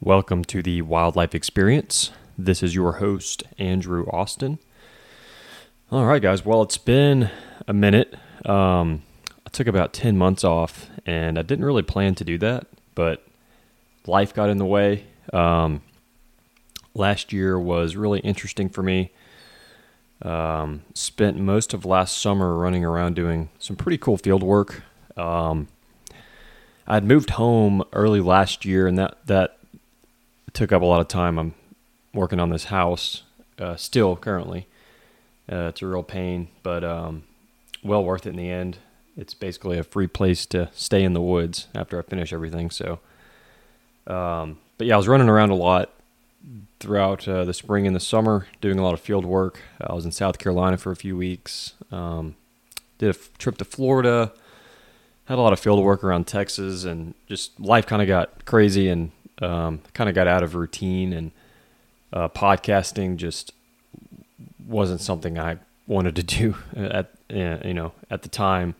Welcome to the Wildlife Experience. This is your host, Andrew Austin. All right, guys. Well, it's been a minute. Um, I took about 10 months off, and I didn't really plan to do that, but life got in the way. Um, last year was really interesting for me. Um, spent most of last summer running around doing some pretty cool field work. Um, I'd moved home early last year, and that that took up a lot of time. I'm working on this house uh, still currently. Uh, it's a real pain, but um, well worth it in the end. It's basically a free place to stay in the woods after I finish everything. So, um, but yeah, I was running around a lot throughout uh, the spring and the summer, doing a lot of field work. I was in South Carolina for a few weeks. Um, did a f- trip to Florida. Had a lot of field work around Texas, and just life kind of got crazy and um, kind of got out of routine. And uh, podcasting just wasn't something I wanted to do at you know at the time.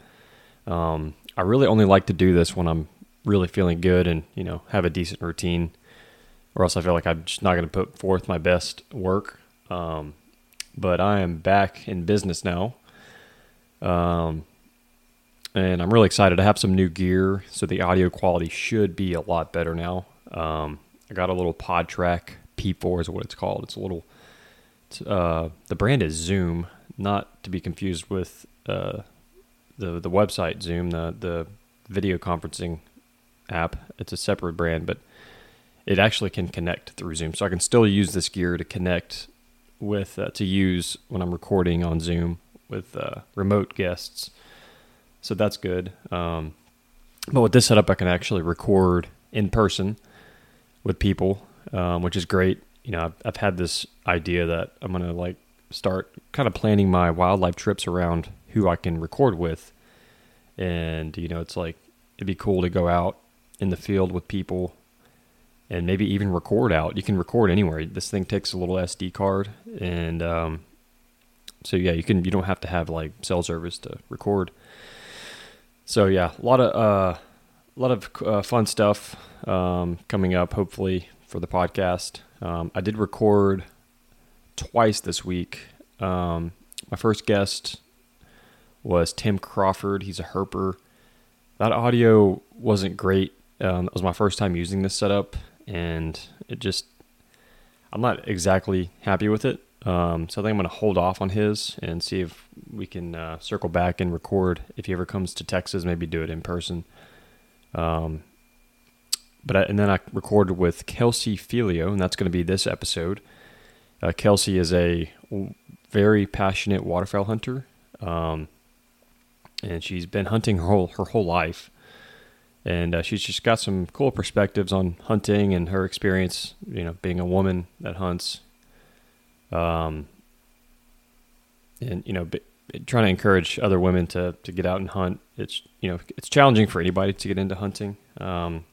Um, I really only like to do this when I'm really feeling good and you know have a decent routine or else I feel like I'm just not going to put forth my best work. Um, but I am back in business now. Um, and I'm really excited to have some new gear, so the audio quality should be a lot better now. Um, I got a little PodTrak P4 is what it's called. It's a little. It's, uh, the brand is Zoom, not to be confused with uh, the the website Zoom, the the video conferencing app. It's a separate brand, but it actually can connect through Zoom. So I can still use this gear to connect with uh, to use when I'm recording on Zoom with uh, remote guests. So that's good. Um, but with this setup, I can actually record in person with people, um, which is great. You know, I've, I've had this idea that I'm gonna like start kind of planning my wildlife trips around who I can record with, and you know, it's like it'd be cool to go out in the field with people and maybe even record out. You can record anywhere. This thing takes a little SD card, and um, so yeah, you can. You don't have to have like cell service to record. So yeah, a lot of uh, a lot of uh, fun stuff um, coming up. Hopefully for the podcast. Um, I did record twice this week. Um, my first guest was Tim Crawford. He's a herper. That audio wasn't great. Um, that was my first time using this setup, and it just I'm not exactly happy with it. Um, so I think I'm going to hold off on his and see if we can uh, circle back and record. If he ever comes to Texas, maybe do it in person. Um, but I, and then I recorded with Kelsey Felio, and that's going to be this episode. Uh, Kelsey is a very passionate waterfowl hunter, um, and she's been hunting her whole her whole life and uh, she's just got some cool perspectives on hunting and her experience, you know, being a woman that hunts. Um, and you know, b- trying to encourage other women to to get out and hunt. It's you know, it's challenging for anybody to get into hunting. Um,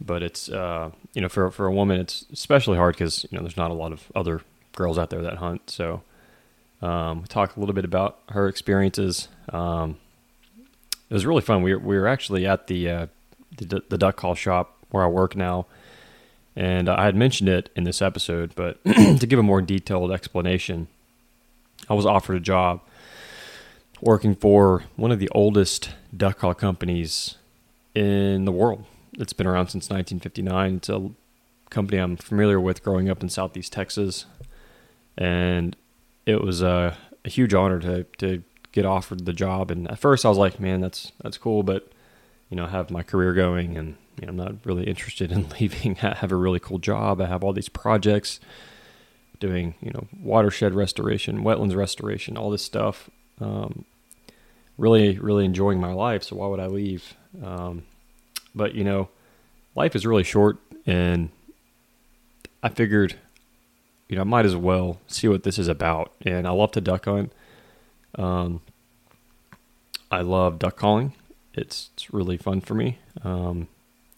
but it's uh, you know, for for a woman, it's especially hard because you know, there's not a lot of other girls out there that hunt. So, um, we talk a little bit about her experiences. Um, it was really fun. We were, we were actually at the, uh, the the duck call shop where I work now, and I had mentioned it in this episode, but to give a more detailed explanation, I was offered a job working for one of the oldest duck call companies in the world. It's been around since 1959. It's a company I'm familiar with growing up in Southeast Texas, and it was a, a huge honor to to get offered the job. And at first, I was like, man, that's that's cool, but you know, have my career going, and you know, I'm not really interested in leaving. I have a really cool job. I have all these projects doing, you know, watershed restoration, wetlands restoration, all this stuff. Um, really, really enjoying my life. So why would I leave? Um, but you know, life is really short, and I figured, you know, I might as well see what this is about. And I love to duck hunt. Um, I love duck calling. It's, it's really fun for me. Um,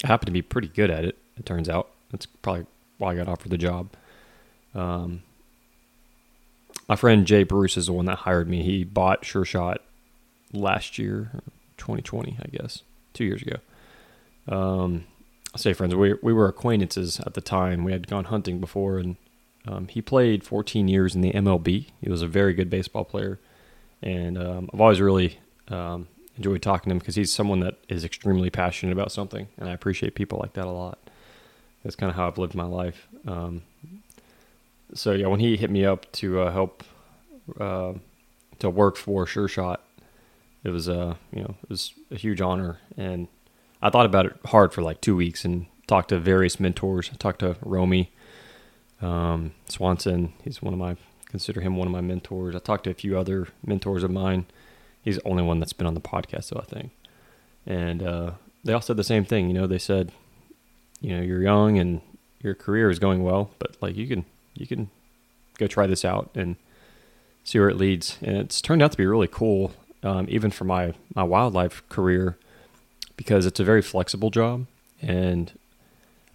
I happen to be pretty good at it. It turns out that's probably why I got offered the job. Um, my friend Jay Bruce is the one that hired me. He bought Sure Shot last year, 2020, I guess, two years ago. Um, I say friends. We we were acquaintances at the time. We had gone hunting before, and um, he played 14 years in the MLB. He was a very good baseball player, and um, I've always really um, enjoyed talking to him because he's someone that is extremely passionate about something, and I appreciate people like that a lot. That's kind of how I've lived my life. Um, so yeah, when he hit me up to uh, help uh, to work for Sure Shot, it was a uh, you know it was a huge honor, and I thought about it hard for like two weeks and talked to various mentors. I talked to Romy um, Swanson. He's one of my consider him one of my mentors. I talked to a few other mentors of mine. He's the only one that's been on the podcast, though I think, and uh, they all said the same thing. You know, they said, you know, you're young and your career is going well, but like you can you can go try this out and see where it leads. And it's turned out to be really cool, um, even for my my wildlife career, because it's a very flexible job, and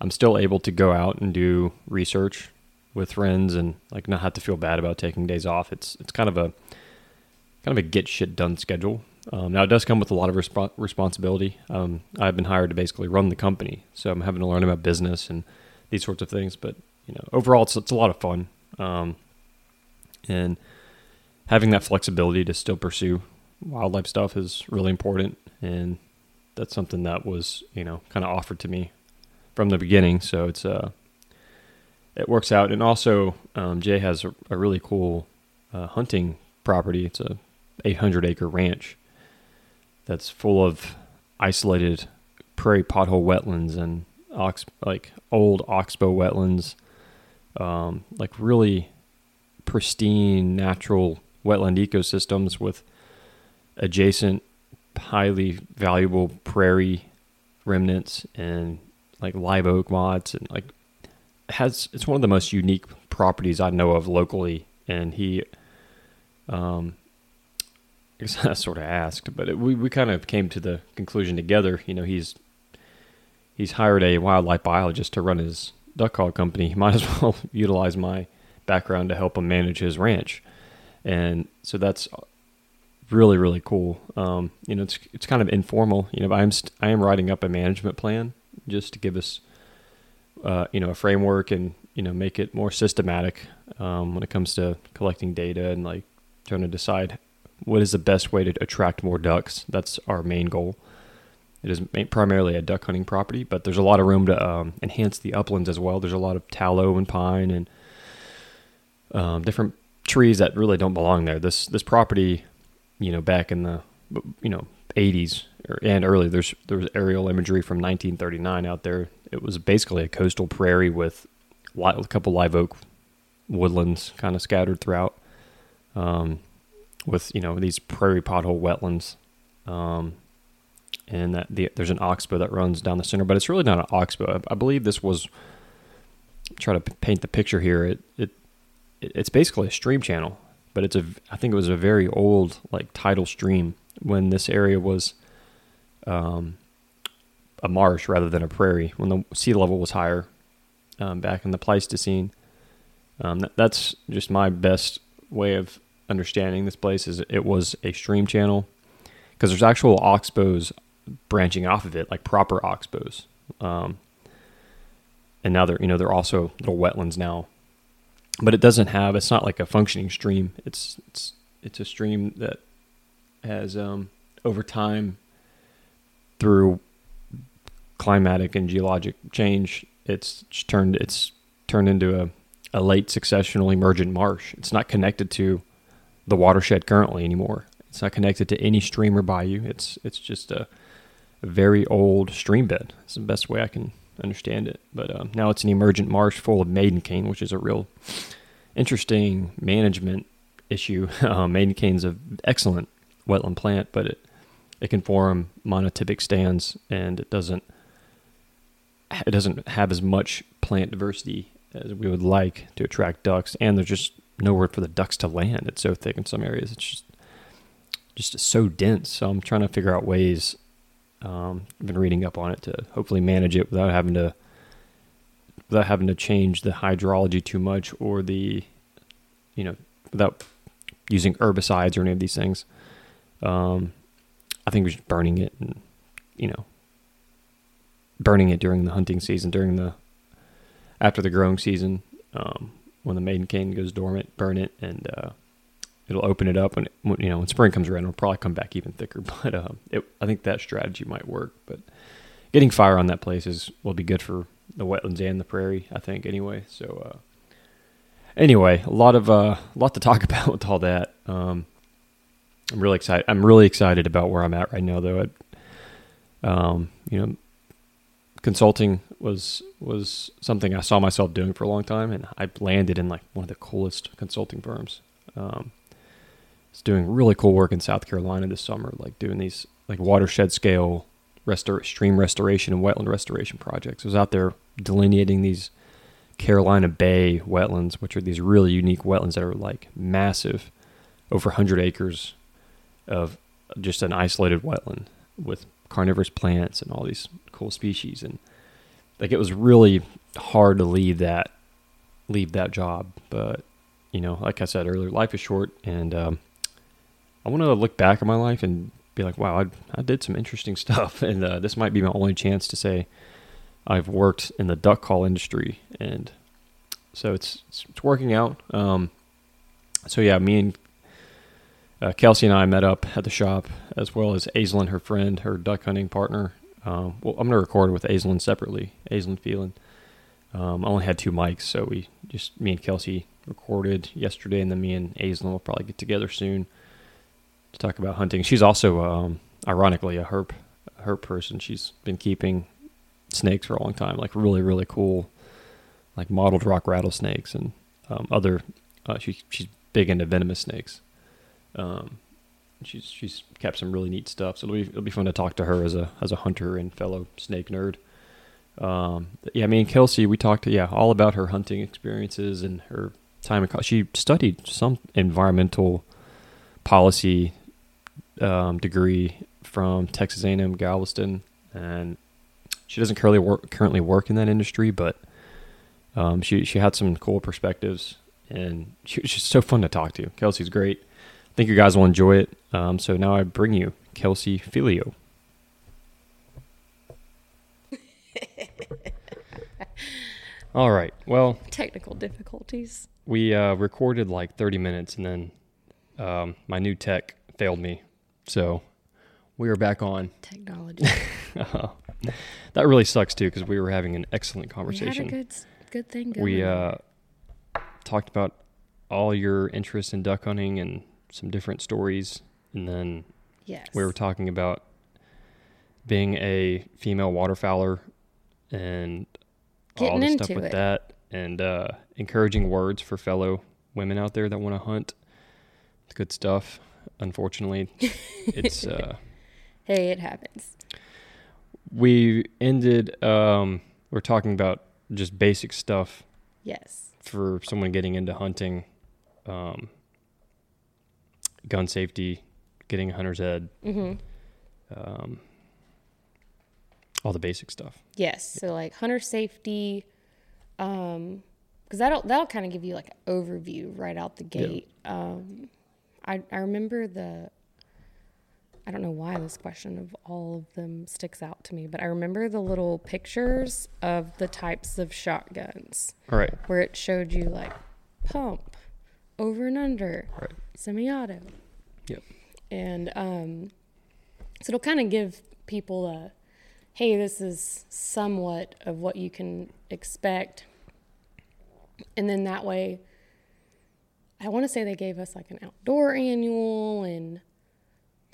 I'm still able to go out and do research with friends and like not have to feel bad about taking days off. It's it's kind of a kind of a get shit done schedule. Um, now it does come with a lot of resp- responsibility. Um, I've been hired to basically run the company, so I'm having to learn about business and these sorts of things. But you know, overall, it's it's a lot of fun, um, and having that flexibility to still pursue wildlife stuff is really important, and that's something that was you know kind of offered to me from the beginning. So it's uh, it works out, and also um, Jay has a, a really cool uh, hunting property. It's a 800 acre ranch that's full of isolated prairie pothole wetlands and ox like old oxbow wetlands um, like really pristine natural wetland ecosystems with adjacent highly valuable prairie remnants and like live oak mods and like has it's one of the most unique properties I know of locally and he um I guess I sort of asked but it, we we kind of came to the conclusion together you know he's he's hired a wildlife biologist to run his duck call company, he might as well utilize my background to help him manage his ranch. And so that's really really cool. Um, you know, it's it's kind of informal. You know, I'm st- I am writing up a management plan just to give us, uh, you know, a framework and you know make it more systematic um, when it comes to collecting data and like trying to decide what is the best way to attract more ducks. That's our main goal. It is primarily a duck hunting property, but there's a lot of room to um, enhance the uplands as well. There's a lot of tallow and pine and um, different trees that really don't belong there. This this property, you know, back in the you know 80s and early, there's there was aerial imagery from 1939 out there. It was basically a coastal prairie with a couple live oak woodlands kind of scattered throughout, um, with you know these prairie pothole wetlands. Um, and that the, there's an oxbow that runs down the center, but it's really not an oxbow. I, I believe this was try to paint the picture here. It, it it's basically a stream channel, but it's a I think it was a very old like tidal stream when this area was um, a marsh rather than a prairie when the sea level was higher um, back in the Pleistocene. Um, that, that's just my best way of understanding this place is it was a stream channel because there's actual oxbows branching off of it, like proper oxbows. Um, and now they're you know they're also little wetlands now, but it doesn't have. It's not like a functioning stream. It's it's it's a stream that has um, over time through climatic and geologic change, it's turned it's turned into a, a late successional emergent marsh. It's not connected to the watershed currently anymore. It's not connected to any stream or bayou. It's it's just a a very old stream bed. It's the best way I can understand it. But um, now it's an emergent marsh full of maiden cane, which is a real interesting management issue. Uh, maiden cane is an excellent wetland plant, but it it can form monotypic stands, and it doesn't it doesn't have as much plant diversity as we would like to attract ducks. And there's just nowhere for the ducks to land. It's so thick in some areas. It's just just so dense. So I'm trying to figure out ways um, I've been reading up on it to hopefully manage it without having to without having to change the hydrology too much or the you know without using herbicides or any of these things. Um, I think we're just burning it and you know burning it during the hunting season, during the after the growing season, um, when the maiden cane goes dormant, burn it, and uh, it'll open it up. And you know, when spring comes around, it'll probably come back even thicker. But um, it, I think that strategy might work. But getting fire on that place is will be good for the wetlands and the prairie. I think anyway. So uh, anyway, a lot of uh, a lot to talk about with all that. Um, I'm really excited. I'm really excited about where I'm at right now, though. I, um, you know, consulting was was something I saw myself doing for a long time, and I landed in like one of the coolest consulting firms. Um, was doing really cool work in South Carolina this summer, like doing these like watershed scale restor- stream restoration and wetland restoration projects. I was out there delineating these Carolina Bay wetlands, which are these really unique wetlands that are like massive, over 100 acres of just an isolated wetland with carnivorous plants and all these cool species and like it was really hard to leave that leave that job but you know like i said earlier life is short and um, i want to look back at my life and be like wow i, I did some interesting stuff and uh, this might be my only chance to say i've worked in the duck call industry and so it's it's, it's working out um, so yeah me and uh, Kelsey and I met up at the shop, as well as Aislinn, her friend, her duck hunting partner. Um, well, I'm going to record with Aislinn separately, Aislinn Phelan. Um, I only had two mics, so we just, me and Kelsey recorded yesterday, and then me and Aislinn will probably get together soon to talk about hunting. She's also, um, ironically, a herp, herp person. She's been keeping snakes for a long time, like really, really cool, like mottled rock rattlesnakes and um, other. Uh, she, she's big into venomous snakes. Um, she's she's kept some really neat stuff. So it'll be it'll be fun to talk to her as a as a hunter and fellow snake nerd. Um, yeah, I mean Kelsey, we talked yeah all about her hunting experiences and her time. In, she studied some environmental policy um, degree from Texas A&M Galveston, and she doesn't currently work currently work in that industry, but um, she she had some cool perspectives, and she was just so fun to talk to. Kelsey's great. I think you guys will enjoy it. Um, so now I bring you Kelsey Felio. All right. Well, technical difficulties. We uh, recorded like 30 minutes and then um, my new tech failed me. So we are back on. Technology. that really sucks too because we were having an excellent conversation. We had a good, good thing going. We uh, talked about all your interest in duck hunting and some different stories, and then yes. we were talking about being a female waterfowler and Getting all the stuff with it. that, and uh, encouraging words for fellow women out there that want to hunt. It's good stuff. Unfortunately, it's uh, hey, it happens. we ended. Um, we're talking about just basic stuff Yes. for someone getting into hunting. Um, gun safety, getting a hunter's head, Mm-hmm. um, all the basic stuff. Yes. So like hunter safety, um, because that'll that'll kind of give you like an overview right out the gate. Um, I I remember the. I don't know why this question of all of them sticks out to me, but I remember the little pictures of the types of shotguns All right. where it showed you like pump, over and under, Right. semi-auto. Yep. And um, so it'll kind of give people a, hey, this is somewhat of what you can expect. And then that way, I want to say they gave us like an outdoor annual, and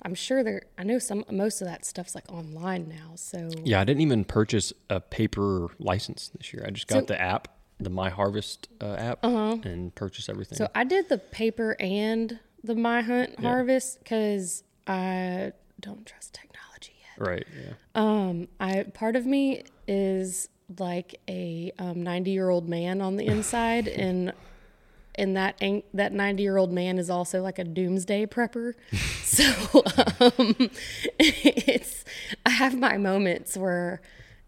I'm sure they're. I know some most of that stuff's like online now. So Yeah, I didn't even purchase a paper license this year. I just got So- the app, the My Harvest uh, app, Uh-huh. and purchased everything. So I did the paper and the My Hunt Yeah. Harvest because I don't trust technology yet. right. Yeah. Um, I part of me is like a um, ninety year old man on the inside, and and that ain't, that ninety year old man is also like a doomsday prepper. so um, it's I have my moments where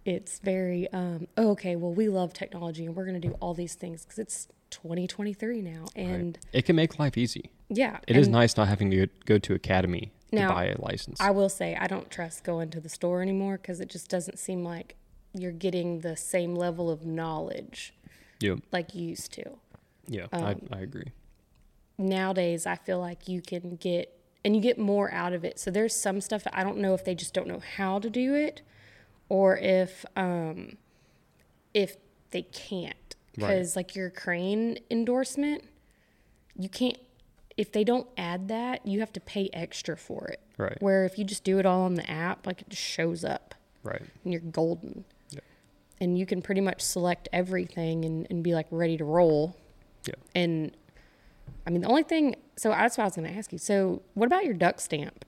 it's very um, oh, okay. Well, we love technology, and we're gonna do all these things because it's 2023 now, and It can make life easy. yeah, It is nice not having to go- go to academy Now, to buy a license. I will say I don't trust going to the store anymore because it just doesn't seem like you're getting the same level of knowledge Yep. like you used to. Yeah, Um, I, I agree. Nowadays, I feel like you can get and you get more out of it. So there's some stuff I don't know if they just don't know how to do it, or if um, if they can't. Right. Because like your crane endorsement, you can't. If they don't add that, you have to pay extra for it. Right. Where if you just do it all on the app, like it just shows up Right. and you're golden. Yeah. And you can pretty much select everything and, and be like ready to roll. Yeah. And I mean, the only thing, so that's what I was going to ask you. So, what about your duck stamp?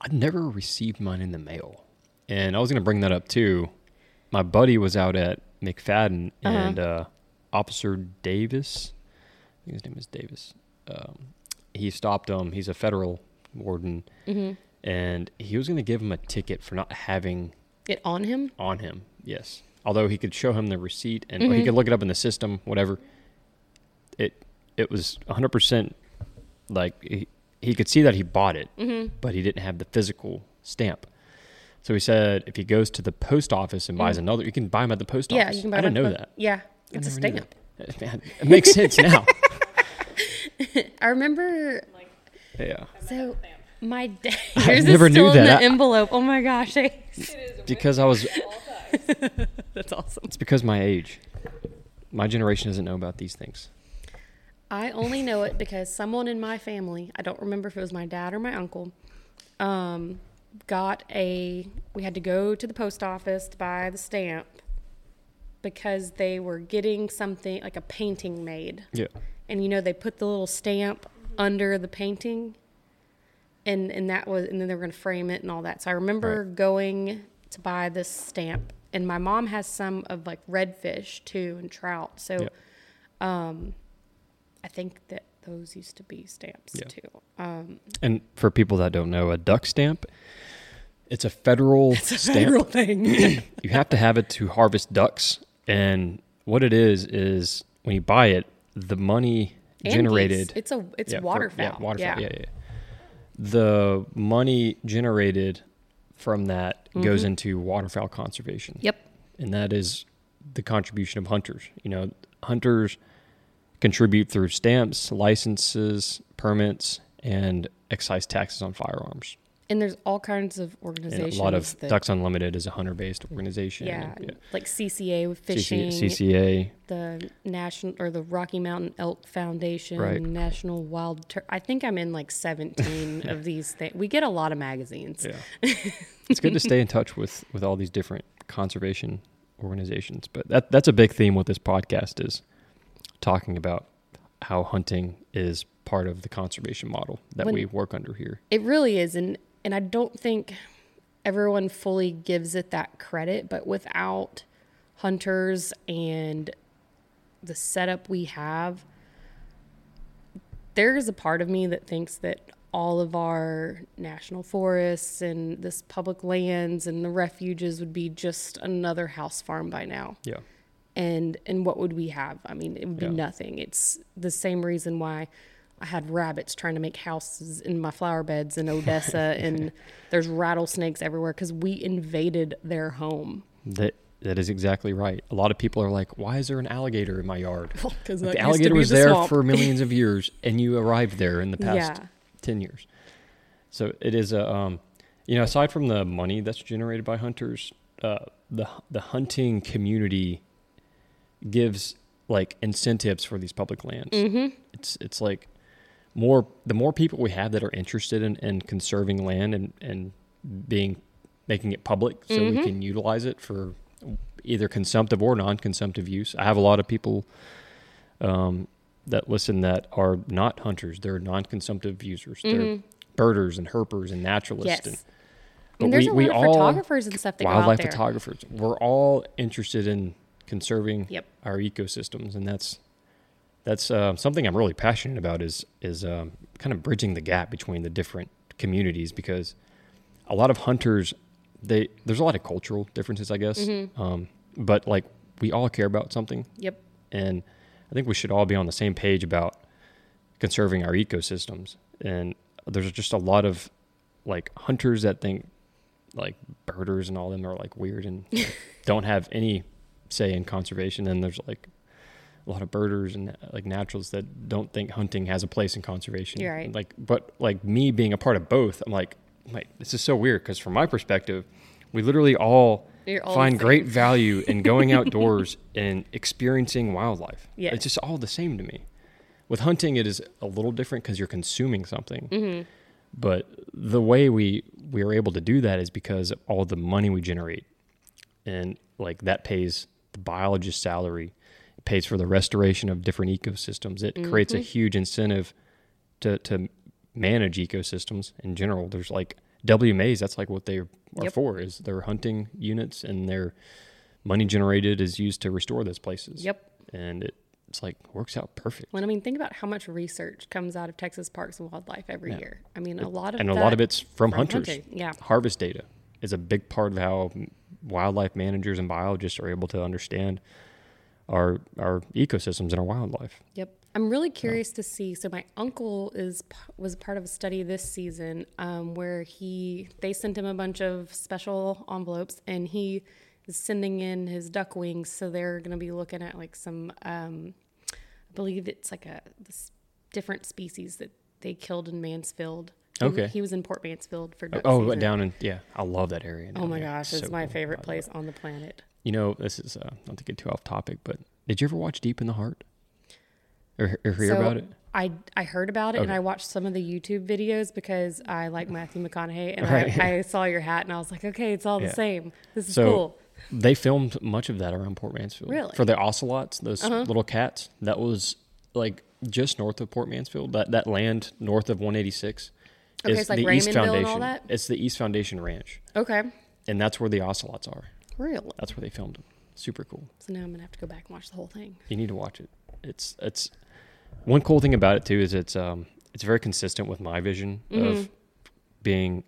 I never received mine in the mail. And I was going to bring that up too. My buddy was out at McFaddin Uh-huh. and uh, Officer Davis, I think his name is Davis, um, he stopped him. He's a federal warden. Mm-hmm. And he was going to give him a ticket for not having It on him? on him. Yes. Although he could show him the receipt and Mm-hmm. he could look it up in the system, whatever. It it was 100% like he, he could see that he bought it, Mm-hmm. but he didn't have the physical stamp. So he said if he goes to the post office and buys another, you can buy them at the post Mm. Yeah, office. you can buy I it didn't know that. Yeah, it's a stamp. Man, it makes sense now. I remember, yeah. so my dad, I never is knew in that. the envelope. Oh my gosh. I- Because I was That's awesome. it's because my age. My generation doesn't know about these things. I only know it because someone in my family, I don't remember if it was my dad or my uncle, um, got a. We had to go to the post office to buy the stamp because they were getting something like a painting made. Yeah. And you know, they put the little stamp under the painting. And, and that was, and then they were going to frame it and all that. So I remember Right. going to buy this stamp. And my mom has some of like redfish too and trout. So Yeah. I think that those used to be stamps Yeah. too. Um, And for people that don't know, a duck stamp, it's a federal it's a stamp. thing. You have to have it to harvest ducks. And what it is is when you buy it, the money generated. It's a it's Yeah, for- waterfowl. Yeah, waterfowl. Yeah. yeah, The money generated from that goes into waterfowl conservation. Mm-hmm. Yep. and that is the contribution of hunters. You know, hunters contribute through stamps, licenses, permits, and excise taxes on firearms. And there's all kinds of And organizations. a lot of that, Ducks Unlimited is a hunter-based organization. yeah, and, like CCA fishing, CCA. the national or the Rocky Mountain Elk Foundation, Right. National Wild. Tur- I think I'm in like 17 of these things. We get a lot of magazines. Yeah, it's good to stay in touch with with all these different conservation organizations. But that that's a big theme with this podcast is talking about how hunting is part of the conservation model that When- we work under here. It really is, and and I don't think everyone fully gives it that credit. But without hunters and the setup we have, there is a part of me that thinks that all of our national forests and this public lands and the refuges would be just another house farm by now Yeah. And and what would we have i mean it would be Yeah. nothing it's the same reason why i had rabbits trying to make houses in my flower beds in odessa and there's rattlesnakes everywhere because we invaded their home That that is exactly right. A lot of people are like, "Why is there an alligator in my yard?" because the alligator was there for millions of years, and you arrived there in the past Yeah. ten years. So it is a, um, you know, aside from the money that's generated by hunters, uh, the the hunting community gives like incentives for these public lands. mm-hmm. It's it's like more the more people we have that are interested in, in conserving land and and being making it public so we Mhm. can utilize it for either consumptive or non-consumptive use. I have a lot of people um, that listen that are not hunters; they're non-consumptive users. They're Mhm. birders and herpers and naturalists. yes And, and there's a lot of photographers and stuff that go out wildlife photographers. We're all interested in conserving Yep. our ecosystems, and that's that's uh, something I'm really passionate about. Is is um, kind of bridging the gap between the different communities because a lot of hunters they there's a lot of cultural differences, I guess. Mm-hmm. Um, but like we all care about something, yep and I think we should all be on the same page about conserving our ecosystems. And there's just a lot of like hunters that think like birders and all them are like weird and like, don't have any say in conservation. and there's like a lot of birders and like naturals that don't think hunting has a place in conservation. You're right. Like, but like me being a part of both, I'm like, like this is so weird because from my perspective, we literally all You're find the great value in going outdoors and experiencing wildlife. Yeah. It's just all the same to me. With hunting, it is a little different because you're consuming something. Mm-hmm. But the way we we are able to do that is because of all the money we generate, and like that pays the biologist's salary, it pays for the restoration of different ecosystems. It creates Mm-hmm. a huge incentive to to manage ecosystems in general. There's like WMAs. That's like what they are Yep. for. Is their hunting units and their money generated is used to restore those places. Yep. And it, it's like works out perfect. Well, I mean, think about how much research comes out of Texas Parks and Wildlife every Yeah. year. I mean, a lot of and a lot of it's from, from hunters. hunting, yeah. Harvest data is a big part of how wildlife managers and biologists are able to understand our our ecosystems and our wildlife. Yep. I'm really curious to see. So my uncle is was part of a study this season um, where he they sent him a bunch of special envelopes and he is sending in his duck wings. So they're going to be looking at like some, um, I believe it's like a different species that they killed in Mansfield. He- Okay. He was in Port Mansfield for duck Oh, season. down in yeah, I love that area. Oh my there. gosh, it's So my cool. favorite place on the planet. You know, this is uh, not to get too off topic, but did you ever watch Deep in the Heart or, or hear So, about it? I I heard about it and I watched some of the YouTube videos because I like Matthew McConaughey and Right. I, I saw your hat and I was like, okay, it's all Yeah. the same. This is So cool. they filmed much of that around Port Mansfield. Really? Uh-huh. For the ocelots, those little cats. That was like just north of Port Mansfield. That that land north of 186 Okay, is it's like the East Raymondville and all Foundation. that? It's the East Foundation Ranch, Okay, and that's where the ocelots are. really. That's where they filmed them. Super cool. So now I'm gonna have to go back and watch the whole thing. You need to watch it. It's it's one cool thing about it too is it's um it's very consistent with my vision Mm-hmm. of being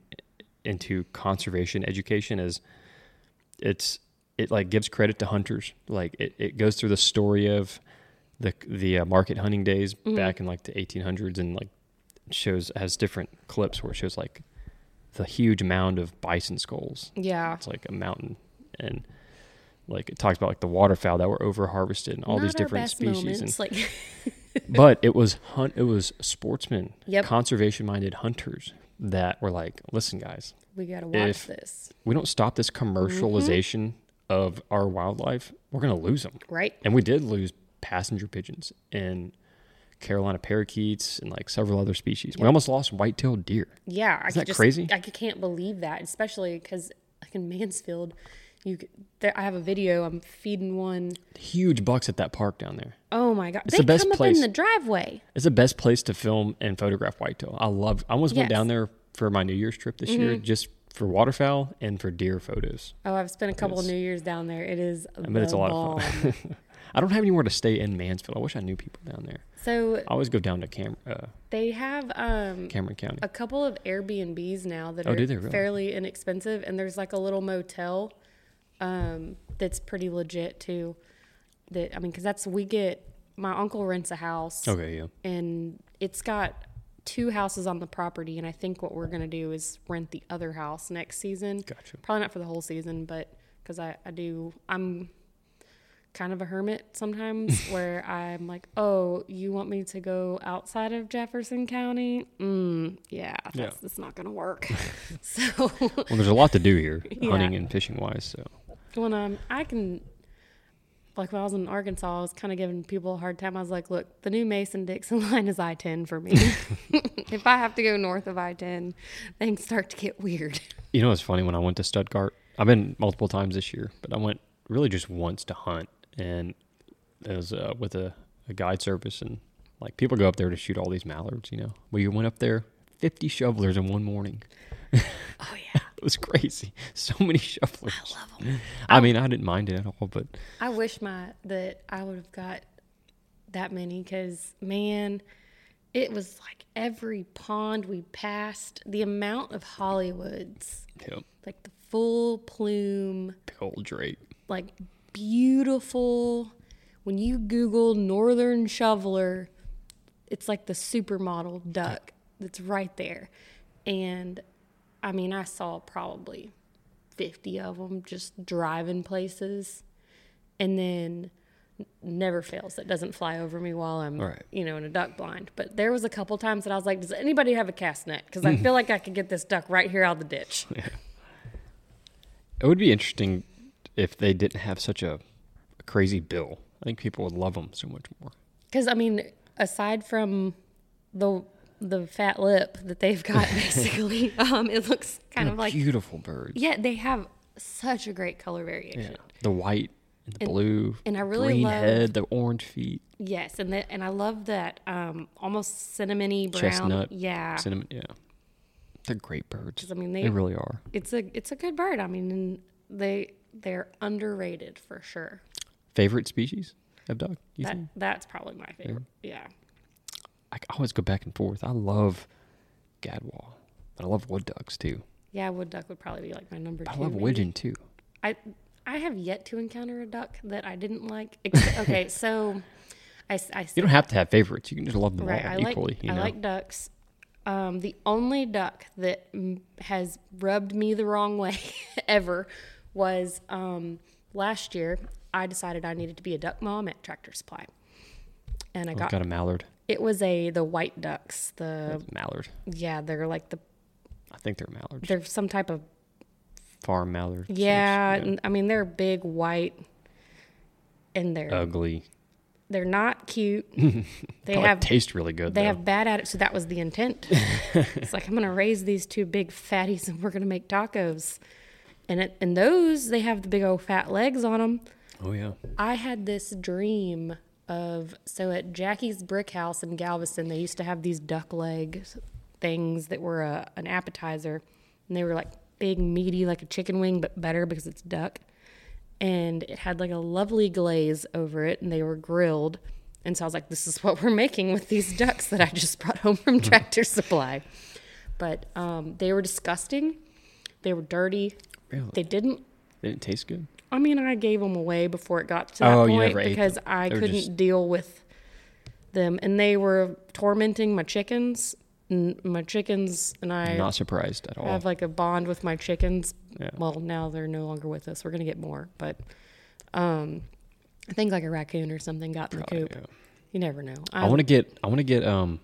into conservation education is it's it like gives credit to hunters like it, it goes through the story of the the uh, market hunting days Mm-hmm. back in like the 1800s and like shows has different clips where it shows like the huge mound of bison skulls Yeah. it's like a mountain and like it talks about like the waterfowl that were over harvested and all Not these different species moments, like but it was hunt it was sportsmen Yep. conservation minded hunters that were like listen guys we gotta watch this, we don't stop this commercialization mm-hmm. of our wildlife we're to lose them right? and we did lose passenger pigeons and carolina parakeets and like several other species we almost lost white-tailed deer Yeah, I Isn't that just, crazy? I can't believe that, especially because like in Mansfield, you there, I have a video. I'm feeding one. huge bucks at that park down there Oh my god, It's they the best come place. up in the driveway. It's the best place to film and photograph whitetail. I love. I almost went Yes. Mm-hmm. down there for my New Year's trip this year, just for waterfowl and for deer photos. Oh, I've spent a couple of New Years down there. It is. I bet it's a lot of fun. I don't have anywhere to stay in Mansfield. I wish I knew people down there. so I always go down to Cam- uh, they have um, Cameron County. a couple of Airbnbs now that Oh, are really? fairly inexpensive, and there's like a little motel um, that's pretty legit too. That I mean, because that's we get. My uncle rents a house, Okay, yeah. and it's got two houses on the property, and I think what we're gonna do is rent the other house next season. Gotcha. Probably not for the whole season, but because I, I do, I'm kind of a hermit sometimes where I'm like, oh, you want me to go outside of Jefferson County? Mm, yeah, that's, Yeah. that's not going to work. so Well, there's a lot to do here, Yeah. hunting and fishing wise. So when I'm, I can, like when I was in Arkansas, I was kind of giving people a hard time. I was like, look, the new Mason Dixon line is I 10 for me. if I have to go north of I 10, things start to get weird. you know, it's funny when I went to Stuttgart. I've been multiple times this year, but I went really just once to hunt, and it was uh, with a, a guide service, and like people go up there to shoot all these mallards. You know, we went up there, fifty shovelers in one morning. Oh, yeah. It was crazy. So many shovelers. I love them. I mean, I didn't mind it at all, but I wish my that I would have got that many because man, it was like every pond we passed, the amount of Hollywoods, you know, like the full plume, big old Drake. like beautiful. When you Google northern shoveler, it's like the supermodel duck that's right there. And I mean, I saw probably 50 of them just driving places. And then never fails. It doesn't fly over me while I'm, Right. you know, in a duck blind. But there was a couple times that I was like, does anybody have a cast net? Because I feel like I could get this duck right here out of the ditch. It would be interesting if they didn't have such a, a crazy bill. I think people would love them so much more. Because I mean, aside from the the fat lip that they've got, basically, um, it looks kind They're of like beautiful birds. yeah, they have such a great color variation. Yeah. The white and the And- blue. and I really green love- head, the orange feet, Yes, and the, and I love that um, almost cinnamony brown. chestnut, Yeah, cinnamon. Yeah, they're great birds. I mean they, they, really are. it's a it's a good bird. I mean, and they they're underrated for sure. Favorite species of duck? You That that's probably my favorite. Yeah. I always go back and forth. I love gadwall, and I love wood ducks too. Yeah, wood duck would probably be like my number But I love maybe. widgeon too. I I have yet to encounter a duck that I didn't like. Okay, so I, I You don't have to have favorites. You can just love them right. all I like equally. you I like ducks. Um, the only duck that has rubbed me the wrong way ever was um, last year. I decided I needed to be a duck mom at Tractor Supply, and I Oh, got, got a mallard. it was a the white ducks. The mallard. yeah, they're like the I think they're mallards. they're some type of Farm mallard. yeah. N- I mean they're big white, and they're Ugly. they're not cute. They have taste really good. They though. have bad attitude. So that was the intent. it's like I'm gonna raise these two big fatties and we're gonna make tacos. And it, and those they have the big old fat legs on them. Oh yeah. I had this dream of so at Jackie's Brick House in Galveston they used to have these duck leg things that were a, an appetizer, and they were like big meaty like a chicken wing but better because it's duck. And it had like a lovely glaze over it, and they were grilled. And so I was like, "This is what we're making with these ducks that I just brought home from Tractor Supply." But um, they were disgusting. They were dirty. Really? They didn't They didn't taste good. I mean, I gave them away before it got to that Oh, point because. I They couldn't just- deal with them, and they were tormenting my chickens. And my chickens and I Not surprised at all. have like a bond with my chickens. Yeah. Well, now they're no longer with us. We're gonna get more, but um, I think like a raccoon or something got in the Probably, coop. yeah. You never know. I want to get I want to get um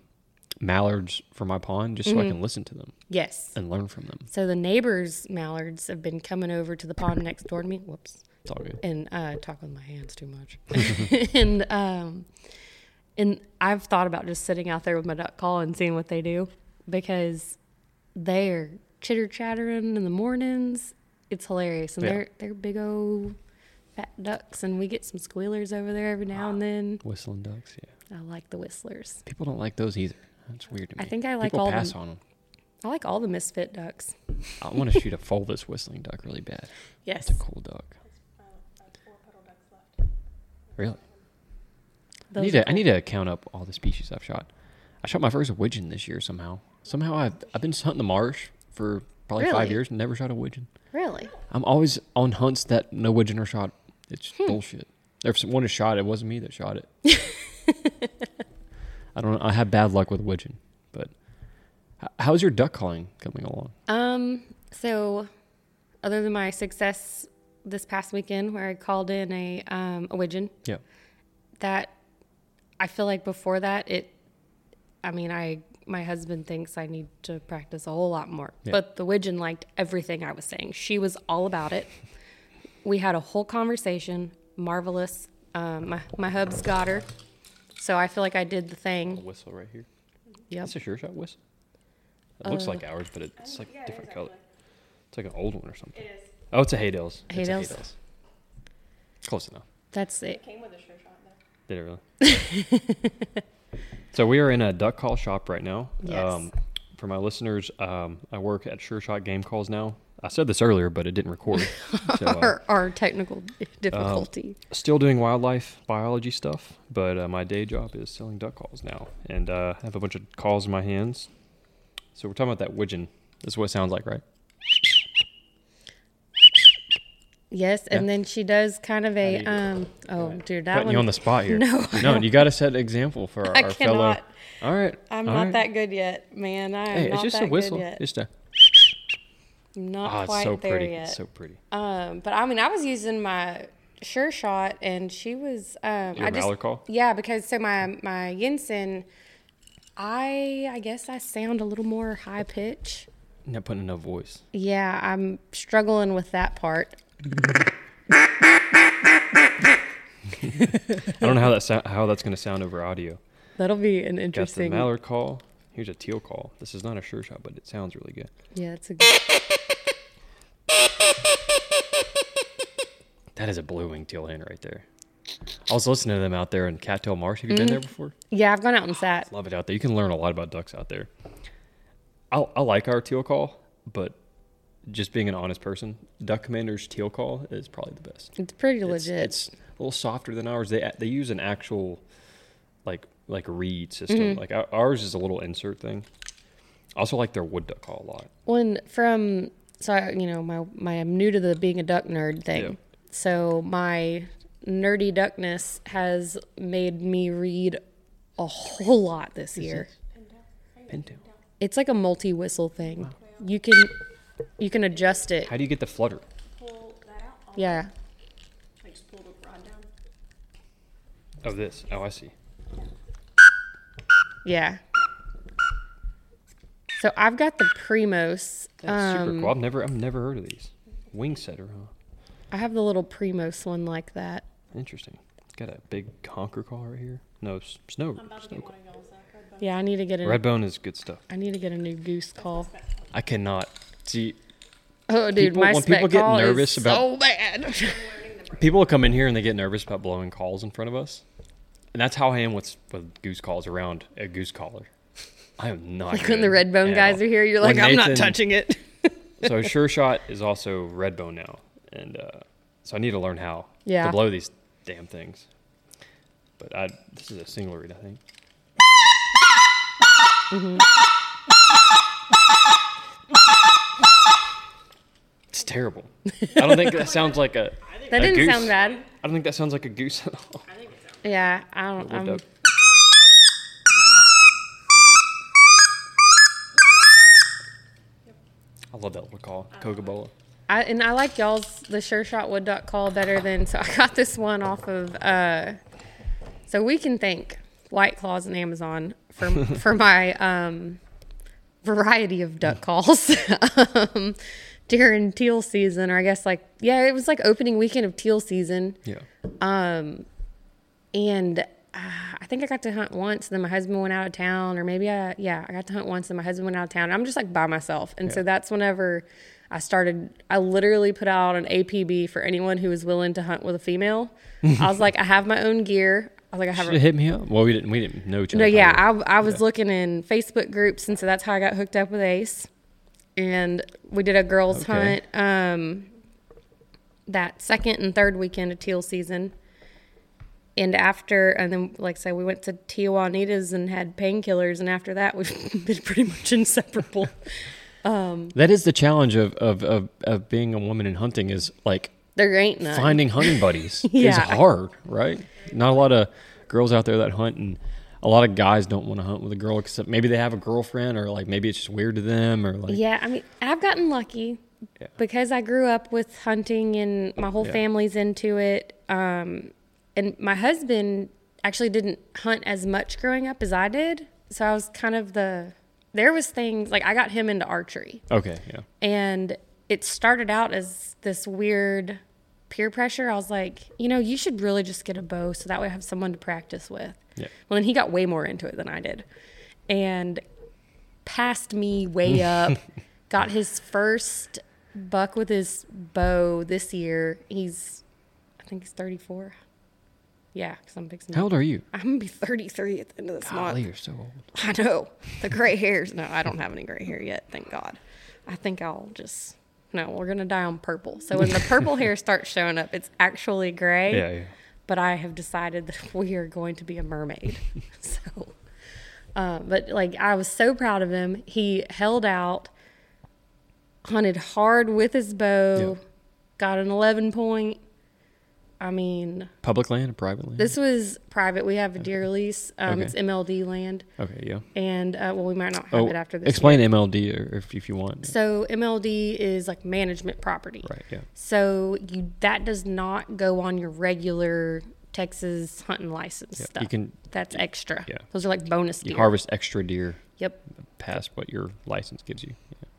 mallards for my pond just so Mm-hmm. I can listen to them yes. and learn from them. So the neighbors' mallards have been coming over to the pond next door to me. Whoops. It's all good. and uh, talk with my hands too much. and um, and I've thought about just sitting out there with my duck call and seeing what they do because they're chitter chattering in the mornings. It's hilarious, and Yeah. they're they're big old fat ducks, and we get some squealers over there every now and then. Whistling ducks, yeah. I like the whistlers. People don't like those either. That's weird to me. I think I like People all pass them. on them. I like all the misfit ducks. I want to shoot a fulvous whistling duck really bad. Yes, It's a cool duck. Really? I need to I need to count up all the species I've shot. I shot my first widgeon this year somehow. Somehow I've I've been hunting the marsh for probably five years and never shot a widgeon. really. I'm always on hunts that no widgeon are shot. It's Hmm. bullshit. If one is shot, it, it wasn't me that shot it. I don't. I have bad luck with widgeon, but how's your duck calling coming along? Um, so other than my success this past weekend where I called in a um a widgeon, Yeah, that I feel like before that it I mean I my husband thinks I need to practice a whole lot more. Yeah. But the widgeon liked everything I was saying. She was all about it. We had a whole conversation, marvelous. Um, my my hubs got her. So I feel like I did the thing. whistle right here. Yeah. It's a sure shot whistle. It looks like ours, but it's like different color. It's like an old one or something. It is. Oh, it's a Haydel's. It's a Haydel's? Haydel's. Close enough. That's it. it. Came with a sure shot though. Did it really? so we are in a duck call shop right now. Yes. for my listeners, um, I work at Sure Shot Game Calls now. I said this earlier, but it didn't record. so, uh, Our, our technical difficulty. still doing wildlife biology stuff, but uh, my day job is selling duck calls now, and uh, I have a bunch of calls in my hands. So we're talking about that widgeon. This is what it sounds like, right? yes, and yeah. then she does kind of a do you do um oh dude that Putting one you on the spot here. No, no, you got to set an example for our, I our fellow. All right, I'm all not right. that good yet, man. I Hey, not it's just a whistle. Just a. not Oh, quite so there pretty. yet. It's so pretty. Um, but I mean, I was using my Sure Shot, and she was. Um, Your I just, call? Yeah, because so my my Yentzen, I I guess I sound a little more high pitch. Not putting enough voice. Yeah, I'm struggling with that part. I don't know how that sou- how that's going to sound over audio. That'll be an Got the interesting. Call. Here's a teal call. This is not a sure shot, but it sounds really good. Yeah, it's a good. That is a blue wing teal hen right there. I was listening to them out there in Cattail Marsh. Have you been mm-hmm. there before? Yeah, I've gone out and ah, sat. Love it out there. You can learn a lot about ducks out there. I I like our teal call, but just being an honest person, Duck Commander's teal call is probably the best. It's pretty It's, legit. it's a little softer than ours. They they use an actual like like reed system. Mm-hmm. Like ours is a little insert thing. I also like their wood duck call a lot. when from so I, you know my my I'm new to the being a duck nerd thing. Yeah. So my nerdy duckness has made me read a whole lot this year. Pintail. It's like a multi whistle thing. You can you can adjust it. How do you get the flutter? pull that out. Yeah. I just pull the rod down. Of this? Oh, I see. Yeah. So I've got the Primos. That's super Um, cool. I've never I've never heard of these. Wing setter, huh? I have the little Primos one like that. Interesting. It's got a big honker call right here. No snow. I'm about to snow get call. one of y'all's. Yeah, I need to get a Redbone is good stuff. I need to get a new goose call. I cannot see. Oh, dude, People- my when spec people get call nervous is about- so bad. People will come in here and they get nervous about blowing calls in front of us, and that's how I am with with goose calls around a goose collar. I am not. like when the good red bone guys all. are here, you're When like, I'm not touching it. so Sure Shot is also red bone now, and uh, so I need to learn how Yeah. to blow these damn things. But I this is a single reed, I think. Mm-hmm. It's terrible. I don't think that sounds like a. That a didn't goose. sound bad. I don't think that sounds like a goose at all. Yeah, I don't. I'm, duck. I love that little call, Coca-Cola. I, and I like y'all's the Sure Shot Wood Duck call better than. So I got this one off of. uh So we can thank White Claws and Amazon for for my um variety of duck calls um, during teal season, or I guess like yeah, it was like opening weekend of teal season. Yeah. And uh, I think I got to hunt once. Then my husband went out of town, or maybe I yeah I got to hunt once. And my husband went out of town. I'm just like by myself, and so that's whenever I started. I literally put out an APB for anyone who was willing to hunt with a female. I was like, I have my own gear. I was like, I have. Should A, hit me up. Well, we didn't. We didn't know each other. no, yeah. I, I was looking in Facebook groups, and so that's how I got hooked up with Ace. And we did a girls' Okay. hunt um, that second and third weekend of teal season. And after, and then, like I said, we went to Tia Juanita's and had painkillers. And after that, we've been pretty much inseparable. That is the challenge of, of, of, of being a woman in hunting is like There ain't none. finding hunting buddies is hard, right? Not a lot of girls out there that hunt, and a lot of guys don't want to hunt with a girl except maybe they have a girlfriend, or like maybe it's just weird to them, or like Yeah, I mean, I've gotten lucky Yeah. because I grew up with hunting and my whole Yeah. family's into it. Um, and my husband actually didn't hunt as much growing up as I did, so I was kind of the. There was things like I got him into archery, okay, yeah, and it started out as this weird peer pressure. I was like, you know, you should really just get a bow so that way I have someone to practice with. Yeah. Well, then he got way more into it than I did, and passed me way up. got his first buck with his bow this year. He's, I think he's 34. Yeah, because I'm fixing. How old are you? I'm gonna be 33 at the end of this month. Golly, you're so old. I know. The gray hairs. No, I don't have any gray hair yet, thank God. I think I'll just no, we're gonna die on purple. So when the purple hair starts showing up, it's actually gray. Yeah, yeah. But I have decided that we are going to be a mermaid. so uh, but like I was so proud of him. He held out, hunted hard with his bow, Yeah. got an eleven point, I mean, Public land or private land? this was private. We have a deer lease. Um, Okay. It's MLD land, okay, yeah. and uh, well, we might not have Oh, it after this. explain MLD or if, if you want. So MLD is like management property. Right, yeah. So you that does not go on your regular Texas hunting license stuff. You can That's extra. yeah. Those are like bonus you deer. harvest extra deer Yep. past what your license gives you.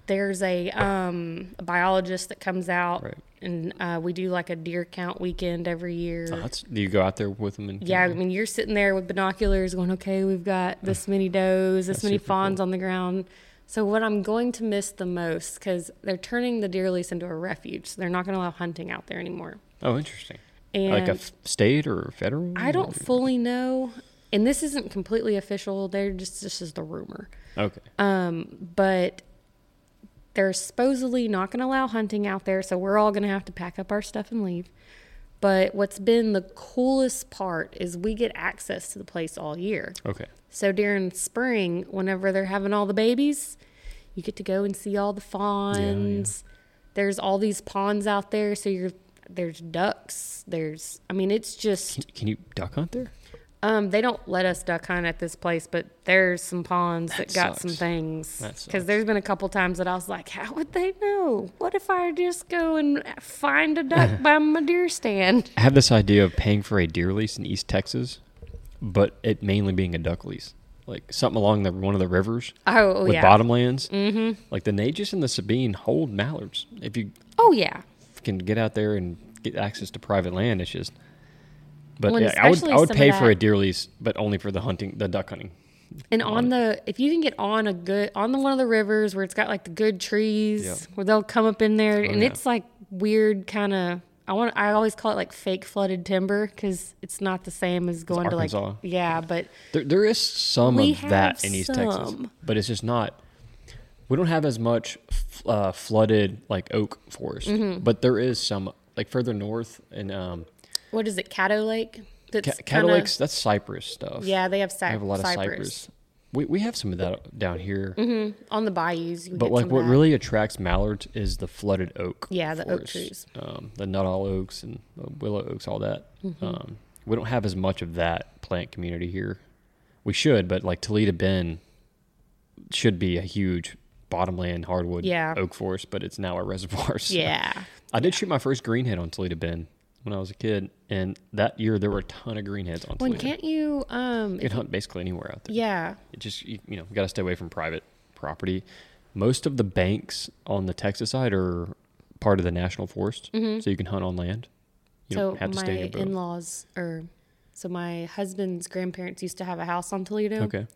There's a um a biologist that comes out Right. and uh, we do like a deer count weekend every year. Oh, that's, do you go out there with them? And Yeah, I mean, you're sitting there with binoculars going, okay, we've got this many does, this That's many fawns on the ground. So, what I'm going to miss the most, because they're turning the deer lease into a refuge, so they're not going to allow hunting out there anymore. Oh, interesting. And like a f- state or federal? I don't or- fully know, and this isn't completely official. They're just this is the rumor, Okay. um, but they're supposedly not going to allow hunting out there, so we're all going to have to pack up our stuff and leave. But what's been the coolest part is we get access to the place all year. Okay. So during spring, whenever they're having all the babies, you get to go and see all the fawns. Yeah. There's all these ponds out there, so you're there's ducks. There's I mean it's just Can, can you duck hunt there? Um they don't let us duck hunt at this place, but there's some ponds that, That got some things. Because there's been a couple times that I was like, how would they know? What if I just go and find a duck by my deer stand? I have this idea of paying for a deer lease in East Texas, but it mainly being a duck lease, like something along the one of the rivers Oh, with yeah. bottomlands. Mm-hmm. Like the Neches and the Sabine hold mallards. If you Oh yeah. can get out there and get access to private land, it's just. But Well, yeah, I would I would pay for a deer lease, but only for the hunting, the duck hunting. And on the if you can get on a good on the one of the rivers where it's got like the good trees where they'll come up in there and yeah. it's like weird kind of I want I always call it like fake flooded timber because it's not the same as going to like yeah but There, there is some of that in East Texas, but it's just not. We don't have as much f- uh, flooded like oak forest, Mm-hmm. but there is some like further north and um, what is it Caddo Lake that's Ca- Cattle kinda- Lakes. That's cypress stuff. yeah they have, cy- I have a lot cypress. of cypress. We we have some of that down here, on the bayous you but get like what really attracts mallards is the flooded oak. Yeah, the oak forests. trees. um, the Nuttall oaks and the willow oaks, all that. Mm-hmm. Um, we don't have as much of that plant community here. We should, but like Toledo Bend should be a huge bottomland hardwood Yeah. oak forest, but it's now a reservoir. so- yeah I did shoot my first greenhead on Toledo Bend when I was a kid, and that year there were a ton of greenheads on when Toledo. can't you um you can hunt basically anywhere out there. yeah It just you, you know got to stay away from private property. Most of the banks on the Texas side are part of the national forest, so you can hunt on land. You Mm-hmm. so don't have to my stay in boat. in-laws or so my husband's grandparents used to have a house on Toledo Okay.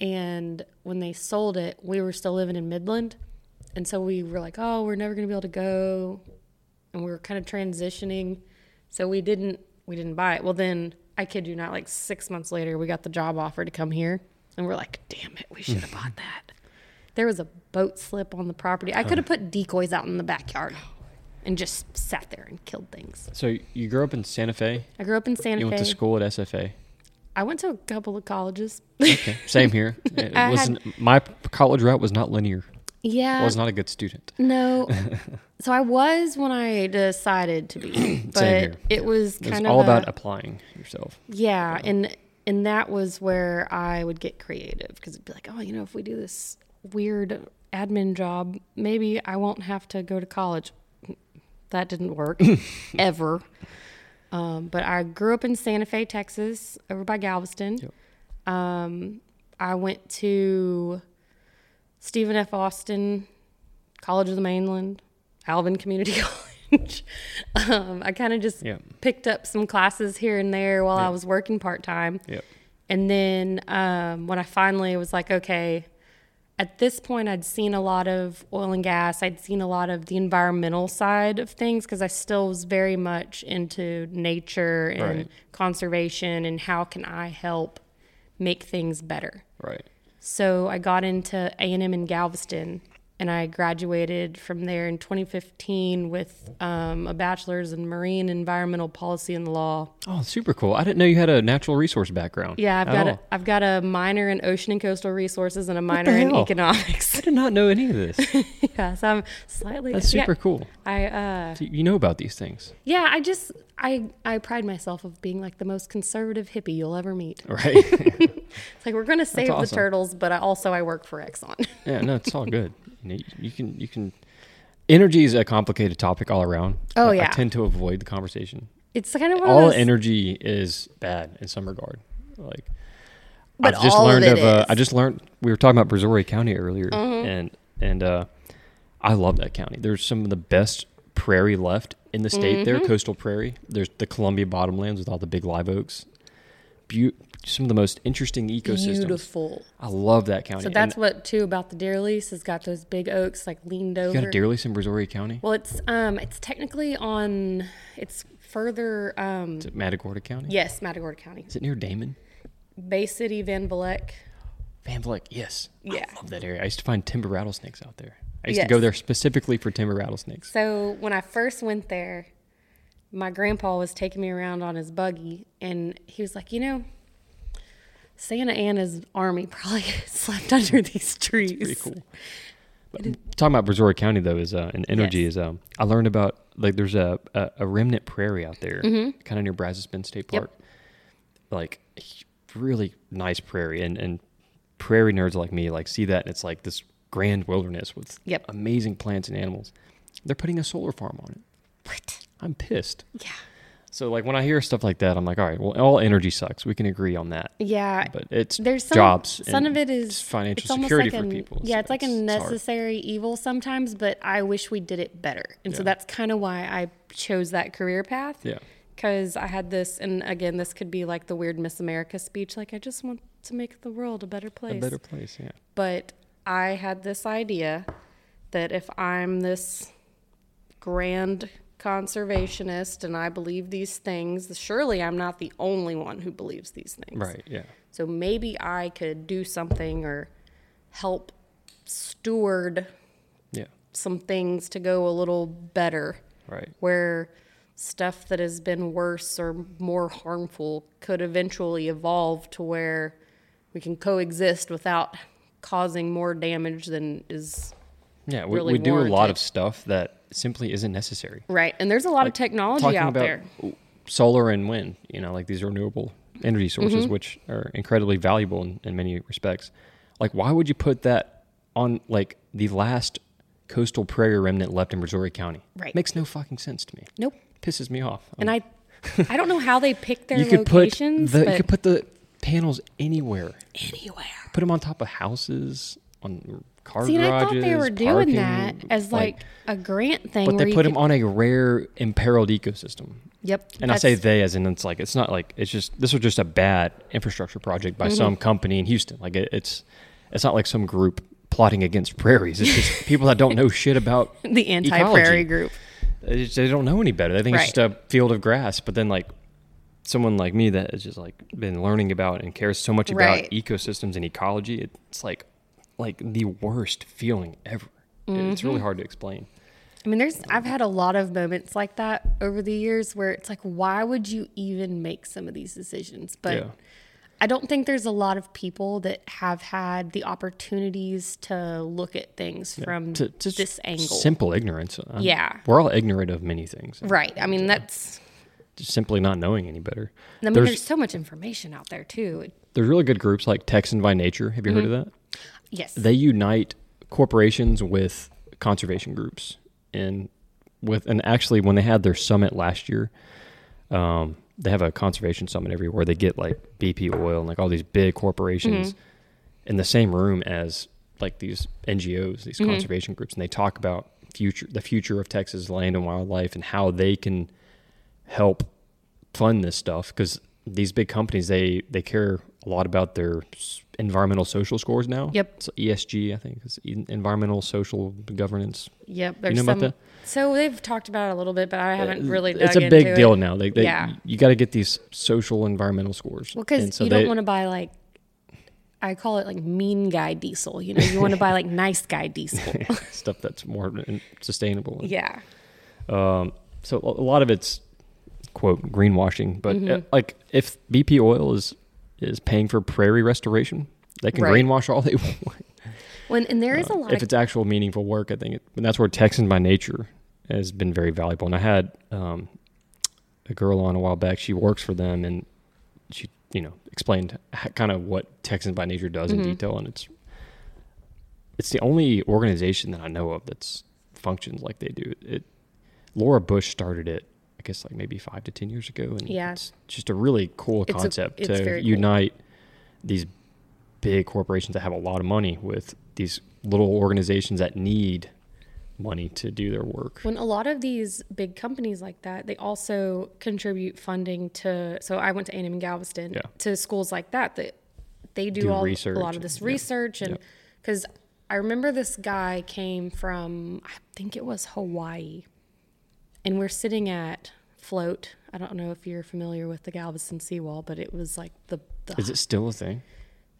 And when they sold it, we were still living in Midland. And so we were like, oh, we're never going to be able to go. And we were kind of transitioning. So we didn't we didn't buy it. Well, then I kid you not, like 6 months later, we got the job offer to come here. And we're like, damn it, we should have bought that. There was a boat slip on the property. I could have put decoys out in the backyard and just sat there and killed things. So you grew up in Santa Fe. I grew up in Santa Fe. You Fe. went to school at SFA. I went to a couple of colleges. Okay. Same here. It I had- wasn't my college route was not linear. Yeah. I was not a good student. No. so I was when I decided to be, but here. it was It was kind of all a- about applying yourself. yeah, and and that was where I would get creative because it'd be like, oh, you know, if we do this weird admin job, maybe I won't have to go to college. That didn't work ever. Um, but I grew up in Santa Fe, Texas, over by Galveston. Yep. Um, I went to Stephen F. Austin College of the Mainland, Alvin Community College. um, I kind of just Yeah. picked up some classes here and there while I was working part time. Yep. And then um, when I finally was like, okay, at this point, I'd seen a lot of oil and gas. I'd seen a lot of the environmental side of things because I still was very much into nature and Right. conservation and how can I help make things better. Right. So I got into A&M in Galveston and I graduated from there in 2015 with um, a bachelor's in marine environmental policy and law. Oh, super cool. I didn't know you had a natural resource background. Yeah, I've got a. I've got a minor in ocean and coastal resources and a minor in economics. I did not know any of this. yeah, so I'm slightly That's yeah, super cool. I uh So You know about these things. yeah, I just I I pride myself of being like the most conservative hippie you'll ever meet. Right. It's like we're gonna save the turtles, but I also I work for Exxon. yeah, no, it's all good. You, know, you, you can you can energy is a complicated topic all around. Oh, I- I tend to avoid the conversation. It's kind of of all those, energy is bad in some regard. Like But I just of learned it of, uh. Mm-hmm. I just learned we were talking about Brazoria County earlier and and uh I love that county. There's some of the best prairie left in the state Mm-hmm. there, coastal prairie. There's the Columbia bottomlands with all the big live oaks. Beau- some of the most interesting ecosystems. beautiful. I love that county. So And that's what too about the deer lease has got those big oaks like leaned over. you got a deer lease in Brazoria County? Well, it's um, it's technically on. It's further. Um, Is it Matagorda County? yes, Matagorda County, Is it near Damon? Bay City, Van Vleck. Van Vleck, yes. Yeah. I love that area. I used to find timber rattlesnakes out there. I used to go there specifically for timber rattlesnakes. So when I first went there, my grandpa was taking me around on his buggy, and he was like, you know. Santa Anna's army probably slept under these trees. Pretty cool. But talking about Brazoria County though is uh, and energy Yes. is um I learned about like there's a a, a remnant prairie out there, kind of near Brazos Bend State Mm-hmm. Yep. Park, like really nice prairie, and and prairie nerds like me like see that and it's like this grand wilderness with Yep. amazing plants and animals. They're putting a solar farm on it. What? I'm pissed. Yeah. So like when I hear stuff like that, I'm like, all right, well, all energy sucks. We can agree on that. Yeah. But it's There's some, jobs. Some of it is it's financial it's almost security like for a- people. Yeah, so it's like a necessary evil sometimes, but I wish we did it better. And so that's kind of why I chose that career path. Yeah. Because I had this, and again, this could be like the weird Miss America speech, like I just want to make the world a better place. A better place. Yeah. But I had this idea that if I'm this grand conservationist and I believe these things, surely I'm not the only one who believes these things. Right. Yeah. So maybe I could do something or help steward Yeah. some things to go a little better Right. where stuff that has been worse or more harmful could eventually evolve to where we can coexist without causing more damage than is Yeah, we, really we do a lot of stuff that simply isn't necessary. right. And there's a lot of technology Talking out about there. solar and wind, you know, like these renewable energy sources, Mm-hmm. which are incredibly valuable in, in many respects. Like, why would you put that on like the last coastal prairie remnant left in Brazoria County? Right. Makes no fucking sense to me. Nope. Pisses me off. And I I don't know how they pick their you could put locations, the, but you could put the panels anywhere. anywhere. Put them on top of houses, on car See, and I thought they were doing parking, that as like, a grant thing. but they put them could- on a rare imperiled ecosystem. Yep. And I say they as in it's like it's not like it's just this was just a bad infrastructure project by some Mm-hmm. company in Houston. Like it, it's it's not like some group plotting against prairies. It's just people that don't know shit about the anti-prairie ecology. group. They, just, they don't know any better. They think it's just a field of grass. But then like someone like me that has just like been learning about and cares so much Right. about ecosystems and ecology, it's like like the worst feeling ever. It's Mm-hmm. really hard to explain. I mean, there's I've had a lot of moments like that over the years where it's like, why would you even make some of these decisions? But Yeah. I don't think there's a lot of people that have had the opportunities to look at things from To, this angle. simple ignorance. I'm- Yeah. we're all ignorant of many things. right. I mean, that's. Simply not knowing any better. I mean, there's, there's, so much information out there too. There's really good groups like Texan by Nature. Have you heard of Mm-hmm. that? yes. They unite corporations with conservation groups, and with and actually when they had their summit last year, um, they have a conservation summit every where they get like BP oil and like all these big corporations in the same room as like these NGOs, these conservation groups, and they talk about future the future of Texas land and wildlife and how they can help fund this stuff because these big companies they they care a lot about their environmental social scores now. Yep. So ESG, I think, is environmental social governance. Yep. You There's know about that? So they've talked about it a little bit, but I haven't really. It's a big deal it. now. They, they, Yeah. You got to get these social environmental scores. Well, because so you they- don't want to buy like, I call it like mean guy diesel. You know, you want to buy like nice guy diesel. stuff that's more sustainable. yeah. Um, so a lot of it's quote greenwashing, but Mm-hmm. uh, like if BP oil is is paying for prairie restoration, they can Right. greenwash all they want. When and there is a Uh, lot if it's actual meaningful work, I think, it, and that's where Texan by nature has been very valuable. And I had um, a girl on a while back. She works for them, and she you know explained kind of what Texans by Nature does in Mhm. detail, and it's it's the only organization that I know of that's functions like they do. It Laura Bush started it, I guess, like maybe five to ten years ago, and Yeah. it's just a really cool It's concept to very cool. unite these big corporations that have a lot of money with these little organizations that need money to do their work. When a lot of these big companies like that, they also contribute funding to. So I went to A&M in Galveston Yeah. to schools like that that they do, Do all research a lot of and- this yeah. research and Yeah. because I remember this guy came from I think it was Hawaii, and we're sitting at Float. I don't know if you're familiar with the Galveston seawall, but it was like the, the Is it still a thing?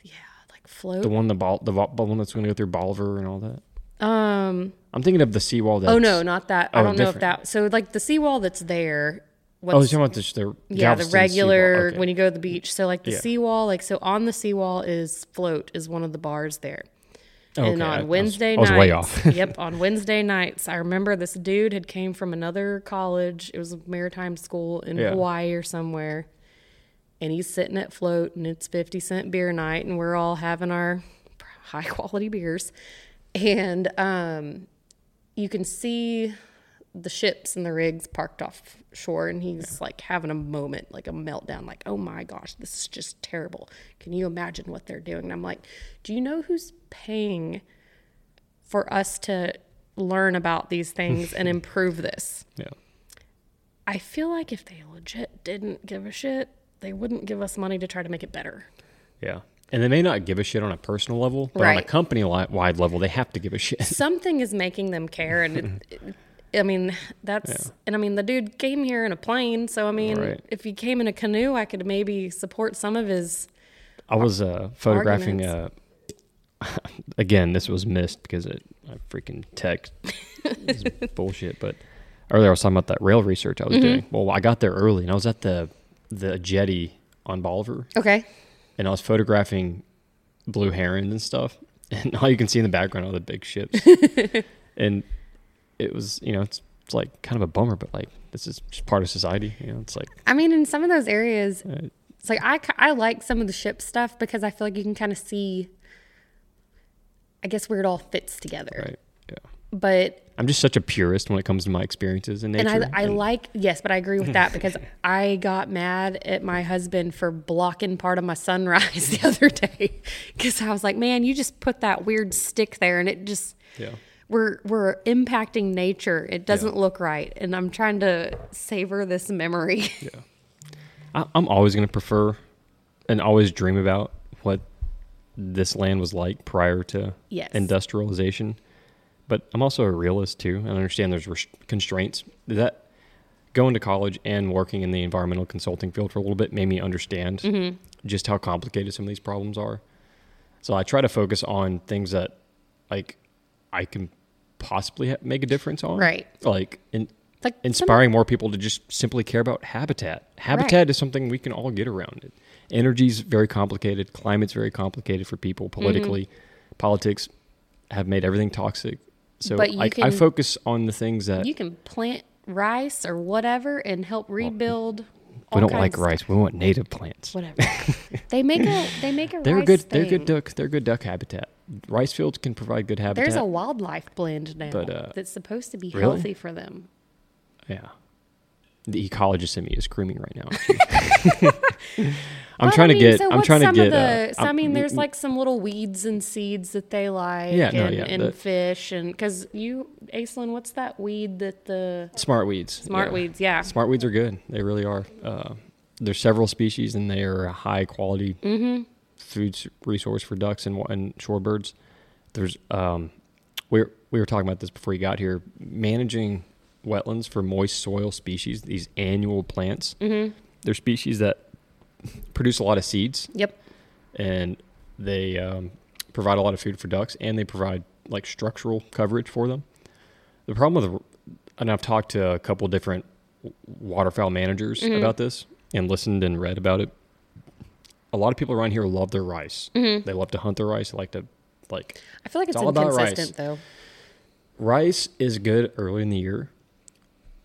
yeah like Float. The one the ball the, the one that's going to go through Bolivar and all that. um. I'm thinking of the seawall. That's, Oh no, not that. I Oh, don't know if that. So like the seawall that's there. Oh, you're talking about the, the yeah, the regular. Okay. when you go to the beach. So like the Yeah. seawall, like so on the seawall is float is one of the bars there. Oh, and okay. I- I on was- Wednesday I was nights, way off. yep, on Wednesday nights, I remember this dude had came from another college. It was a maritime school in Yeah. Hawaii or somewhere, and he's sitting at float, and it's fifty cent beer night, and we're all having our high quality beers, and um, you can see the ships and the rigs parked off shore and he's like having a moment like a meltdown like oh my gosh this is just terrible can you imagine what they're doing and i'm like do you know who's paying for us to learn about these things and improve this Yeah. i feel like if they legit didn't give a shit they wouldn't give us money to try to make it better Yeah. And they may not give a shit on a personal level, but on a company wide level, they have to give a shit. something is making them care and it, it- i mean that's and i mean the dude came here in a plane so i mean Right. if he came in a canoe i could maybe support some of his I was uh, photographing. Uh, again, this was missed because it, I freaking text is bullshit. But earlier I was talking about that rail research I Mm-hmm. was doing. Well, I got there early and I was at the the jetty on Bolivar okay and I was photographing blue herons and stuff. And all you can see in the background are the big ships. and it was, you know, it's, it's like kind of a bummer, but like this is just part of society. You know, it's like i mean in some of those areas uh, it's like i, I like some of the ship stuff because i feel like you can kind of see i guess where it all fits together right. Yeah. but I'm just such a purist when it comes to my experiences in nature. and I, I like yes, but I agree with that because I got mad at my husband for blocking part of my sunrise the other day because I was like, man, you just put that weird stick there, and it just Yeah. We're we're impacting nature. It doesn't Yeah. look right, and I'm trying to savor this memory. I, I'm always going to prefer and always dream about what this land was like prior to Yes. industrialization. But I'm also a realist too, and I understand there's res- constraints. That going to college and working in the environmental consulting field for a little bit made me understand Mm-hmm. just how complicated some of these problems are. So I try to focus on things that like I can possibly ha- make a difference on, Right. Like in, like some- inspiring more people to just simply care about habitat. Habitat is something we can all get around. It. Energy's very complicated. Climate's very complicated for people Mm-hmm. politically. Politics have made everything toxic. So But you I, I focus on the things that you can plant rice or whatever and help rebuild. we all don't like rice. We want native plants. Whatever. they make a they make a They're good. They're good duck. They're good duck habitat. Rice fields can provide good habitat. There's a wildlife blend now But, uh, that's supposed to be really? healthy for them. Yeah. The ecologist in me is screaming right now. I'm Well, trying I mean, to get. so I'm trying to get. The, uh, so, I mean, there's like some little weeds and seeds that they like, Yeah, no, and, yeah, and the- fish, and because you, Aislinn, what's that weed that the smart weeds. smart yeah. weeds? Yeah, Smart weeds are good. They really are. Uh, there's several species, and they are a high quality Mm-hmm. Food resource for ducks and, and shorebirds. There's um, we were, we were talking about this before you got here. Managing wetlands for moist soil species, these annual plants. Mm-hmm. They're species that produce a lot of seeds, Yep. and they um, provide a lot of food for ducks, and they provide like structural coverage for them. The problem with, and I've talked to a couple different waterfowl managers Mhm. about this, and listened and read about it. A lot of people around here love their rice. Mhm. They love to hunt their rice. They like to like I feel like it's, It's all about rice. inconsistent though. rice is good early in the year.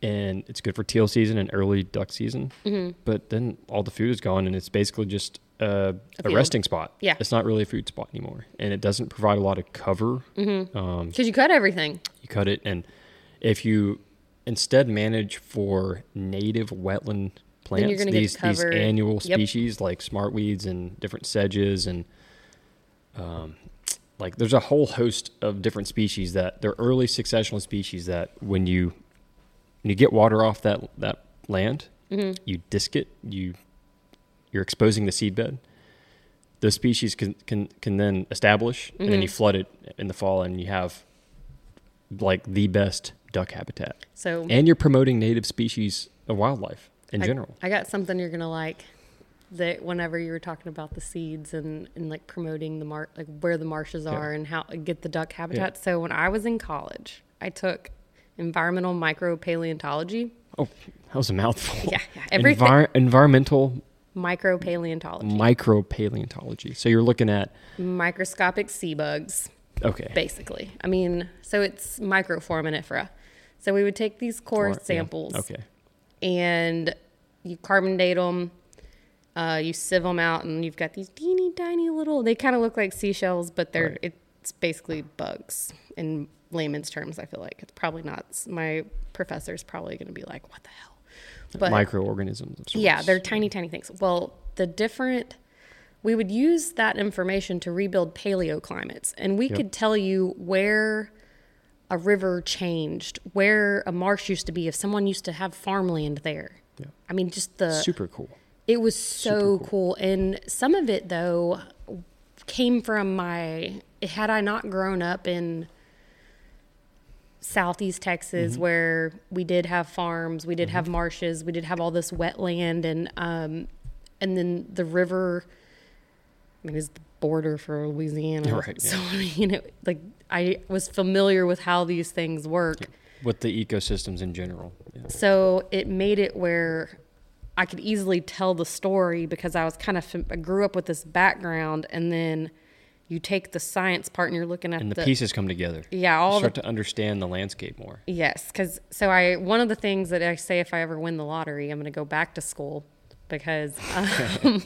and it's good for teal season and early duck season. Mm-hmm. But then all the food is gone, and it's basically just a, A a, resting spot. Yeah. it's not really a food spot anymore, and it doesn't provide a lot of cover. Mm-hmm. Um, Because you cut everything. you cut it, and if you instead manage for native wetland plants, these these annual Yep. species like smartweeds and different sedges and um, like there's a whole host of different species that they're early successional species that when you when you get water off that that land, Mhm. you disc it, you you're exposing the seedbed. Those species can can can then establish, and then you Mhm. flood it in the fall, and you have like the best duck habitat. So And you're promoting native species of wildlife in I, general. I got something you're gonna like. That whenever you were talking about the seeds and, and like promoting the mar like where the marshes Yeah. are and how get the duck habitat. So when I was in college, I took environmental micropaleontology. Oh, that was a mouthful. Yeah, yeah, everything Envir- environmental micropaleontology, micropaleontology. So you're looking at microscopic sea bugs. okay, basically. I mean, so it's microforaminifera. So we would take these core Or- yeah, samples Okay, and you carbon date them. Uh, you sieve them out, and you've got these teeny tiny little. They kind of look like seashells, but they're Right. it's basically bugs in layman's terms. I feel like it's probably not. My professor's probably going to be like, "What the hell?" But microorganisms. Of sorts. yeah, they're tiny, tiny things. Well, the different, we would use that information to rebuild paleoclimates, and we Yep. could tell you where a river changed, where a marsh used to be, if someone used to have farmland there. Yeah. I mean, just the super cool. it was so super cool. And some of it, though, came from my, had I not grown up in Southeast Texas, Mm-hmm. where we did have farms, we did have marshes, we did have all this wetland, and, um, and then the river, I mean, is the border for Louisiana. Right, So, you know, like I was familiar with how these things work. With the ecosystems in general. Yeah. So it made it where I could easily tell the story because I was kind of I grew up with this background, and then you take the science part and you're looking at And the, the, pieces come together. yeah You all start the to understand the landscape more. yes because so I one of the things that I say if I ever win the lottery I'm going to go back to school because um,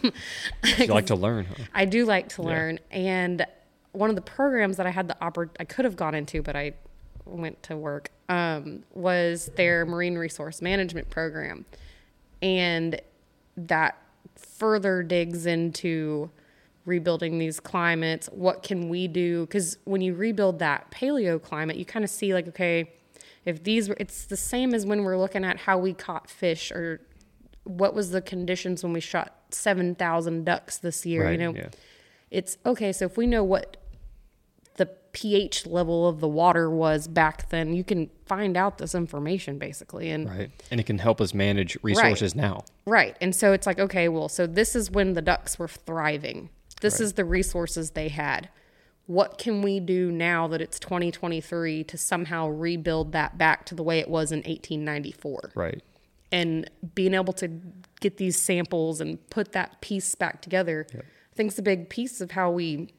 You like to learn, huh? I do like to Yeah. learn. And one of the programs that I had the oppor- I could have gone into, but I went to work, um, was their marine resource management program. And that further digs into rebuilding these climates. What can we do? Because when you rebuild that paleo climate, you kind of see like, okay, if these were, it's the same as when we're looking at how we caught fish or what was the conditions when we shot 7,000 ducks this year, you know? yeah. It's okay, so if we know what pH level of the water was back then, you can find out this information basically. And Right. And it can help us manage resources now. Right. And so it's like, okay, well, so this is when the ducks were thriving. This Right. is the resources they had. What can we do now that it's 2023 to somehow rebuild that back to the way it was in 1894? Right. And being able to get these samples and put that piece back together, I think it's a big piece of how we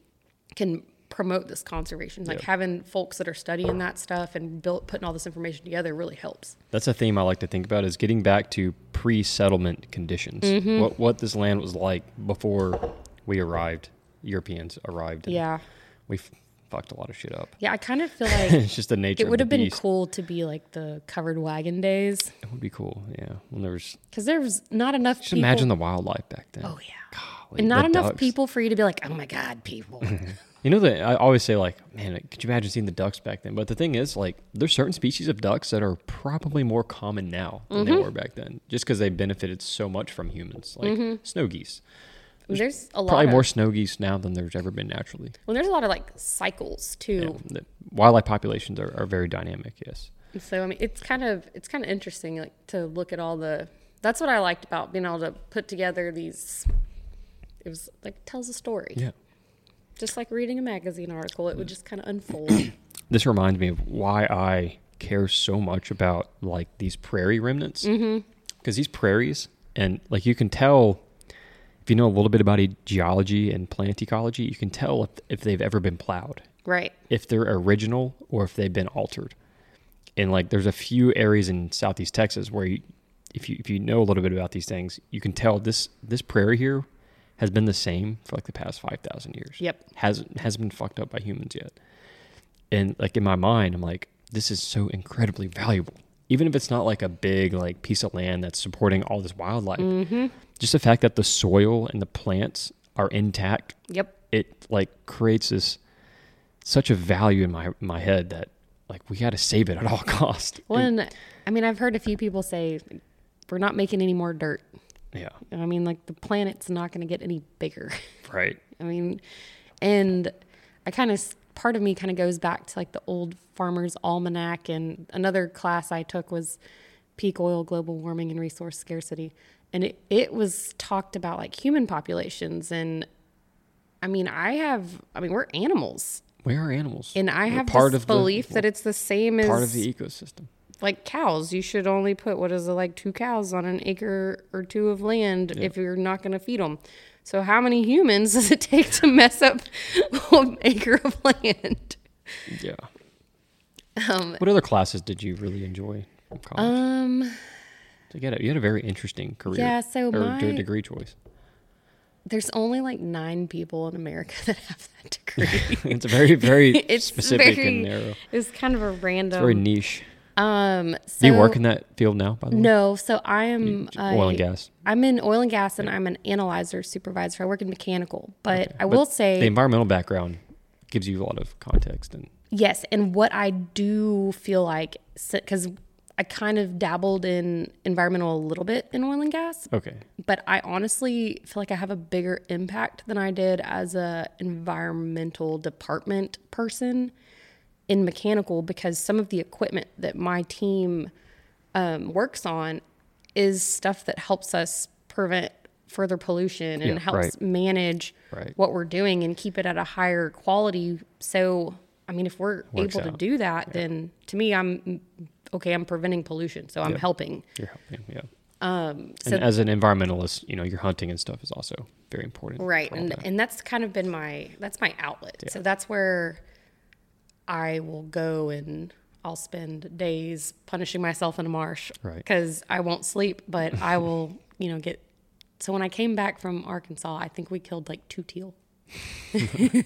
can promote this conservation. Like having folks that are studying that stuff and built, putting all this information together really helps. That's a theme I like to think about is getting back to pre-settlement conditions. Mm-hmm. What what this land was like before we arrived, Europeans arrived. Yeah. We f- fucked a lot of shit up. Yeah, I kind of feel like it's just the nature It would have been beast. cool to be like the covered wagon days It would be cool. Yeah. When there was because there was not enough just people. imagine the wildlife back then. oh yeah, Golly, and not enough ducks. people for you to be like, oh my god, people. You know that I always say like, man, could you imagine seeing the ducks back then? But the thing is, like, there's certain species of ducks that are probably more common now than Mm-hmm. they were back then, just because they benefited so much from humans, like Mm-hmm. snow geese. there's a lot Probably of more snow geese now than there's ever been naturally. well, there's a lot of like cycles too. the wildlife populations are, are very dynamic. Yes. So I mean, it's kind of it's kind of interesting like to look at all the. That's what I liked about being able to put together these. It was like tells a story, Yeah. Just like reading a magazine article. It would just kind of unfold. This reminds me of why I care so much about like these prairie remnants. mm-hmm. because these prairies and like you can tell if you know a little bit about e- geology and plant ecology you can tell if, if they've ever been plowed Right. if they're original or if they've been altered and like there's a few areas in southeast Texas where you, if you if you know a little bit about these things, you can tell this this prairie here has been the same for like the past five thousand years. Yep. hasn't hasn't been fucked up by humans yet. And like in my mind, I'm like, this is so incredibly valuable. Even if it's not like a big like piece of land that's supporting all this wildlife, Mm-hmm. just the fact that the soil and the plants are intact, Yep. it like creates this such a value in my my head that like we got to save it at all cost. Well, and, I mean, I've heard a few people say we're not making any more dirt. Yeah, I mean, like the planet's not going to get any bigger. right. I mean, and I kind of part of me kind of goes back to like the old farmer's almanac, and another class I took was peak oil, global warming, and resource scarcity, and it it was talked about like human populations, and I mean, I have, I mean, we're animals, We are animals, and I We're have part this of the- belief that it's the same as part of the ecosystem. Like cows. You should only put what is it like two cows on an acre or two of land if you're not going to feed them. So how many humans does it take to mess up an acre of land? Yeah. Um, What other classes did you really enjoy from college? um, So you, had a, you had a very interesting career. Yeah, so or my- degree choice. there's only like nine people in America that have that degree. it's very, very it's specific very, and narrow. It's kind of a random. It's very niche. Um, so, Do you work in that field now, by the way? No, so I am Oil and gas. I'm in oil and gas, and I'm an analyzer supervisor. I work in mechanical, but I will But say the environmental background gives you a lot of context and Yes, and what I do feel like, because I kind of dabbled in environmental a little bit in oil and gas, okay. but I honestly feel like I have a bigger impact than I did as a environmental department person in mechanical because some of the equipment that my team um, works on is stuff that helps us prevent further pollution and Yeah, helps right. manage Right. what we're doing and keep it at a higher quality. So, I mean, if we're Works able to do that, then to me, I'm okay. I'm preventing pollution, so I'm Yeah. helping. You're helping, yeah. Um, so and as an environmentalist, you know, your hunting and stuff is also very important. right and that. and that's kind of been my that's my outlet so that's where i will go and i'll spend days punishing myself in a marsh Right. because i won't sleep but i will you know get so when i came back from arkansas i think we killed like two teal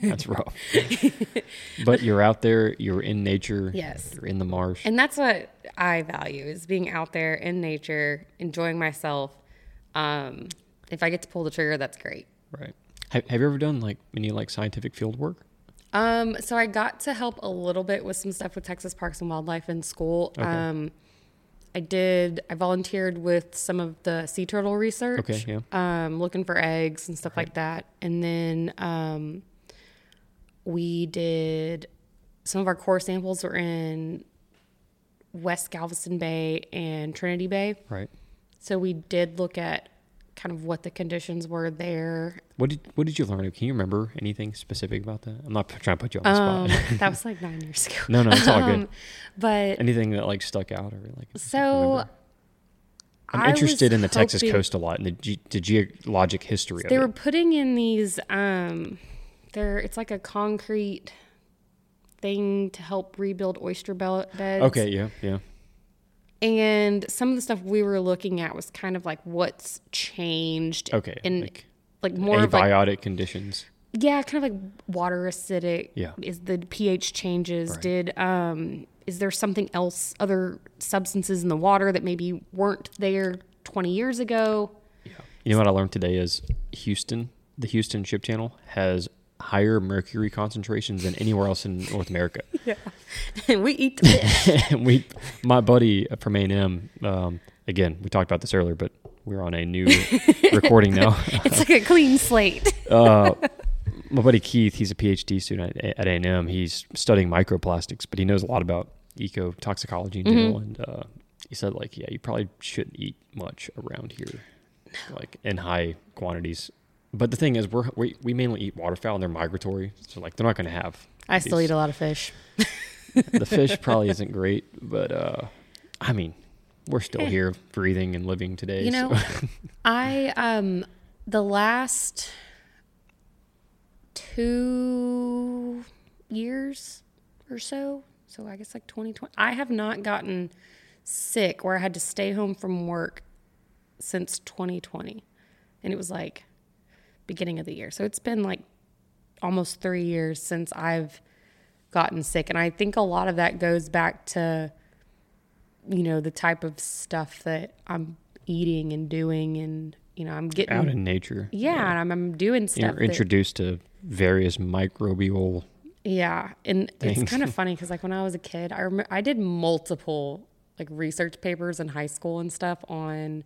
That's rough. but you're out there, you're in nature. Yes. You're in the marsh. and that's what i value is being out there in nature enjoying myself um if i get to pull the trigger that's great right. Have, have you ever done like any like scientific field work? Um, so I got to help a little bit with some stuff with Texas Parks and Wildlife in school. Um, I did. I volunteered with some of the sea turtle research. Okay, Um, looking for eggs and stuff like that, and then um, we did some of our core samples were in West Galveston Bay and Trinity Bay. Right. So we did look at kind of what the conditions were there. What did what did you learn? Can you remember anything specific about that? I'm not trying to put you on the Um, spot. that was like nine years ago. no, no, it's all good. Um, but Anything that like stuck out or like so? I'm I interested in the Texas coast a lot and the, ge- the geologic history of They were putting in these um there it's like a concrete thing to help rebuild oyster beds. Okay, yeah, yeah. And some of the stuff we were looking at was kind of like what's changed. Okay, And like like, more of like Abiotic conditions. yeah, kind of like water acidic. Yeah. Is the pH changes? Right. Did um is there something else, other substances in the water that maybe weren't there twenty years ago? Yeah. You know what I learned today is Houston, the Houston Ship Channel has higher mercury concentrations than anywhere else in North America. Yeah, and we eat the fish. and we, my buddy from A and M, um, again, we talked about this earlier, but we're on a new recording now. it's like a clean slate. uh, my buddy Keith, he's a PhD student at, at A&M. He's studying microplastics, but he knows a lot about eco toxicology in general. And uh, he said, like, yeah, you probably shouldn't eat much around here, like in high quantities. But the thing is, we're we, we mainly eat waterfowl, and they're migratory, so like they're not going to have. I still eat a lot of fish. The fish probably isn't great, but uh, I mean, we're still here, breathing and living today. You so- know, I um the last two years or so so I guess like 2020. I have not gotten sick where I had to stay home from work since 2020. And it was like beginning of the year. So it's been like almost three years since I've gotten sick. And I think a lot of that goes back to, you know, the type of stuff that I'm eating and doing. And, you know, I'm getting Out in nature. yeah, and I'm, I'm doing stuff. You're that- introduced to various microbial. yeah, and things. it's kind of funny because like when I was a kid, I remember I did multiple like research papers in high school and stuff on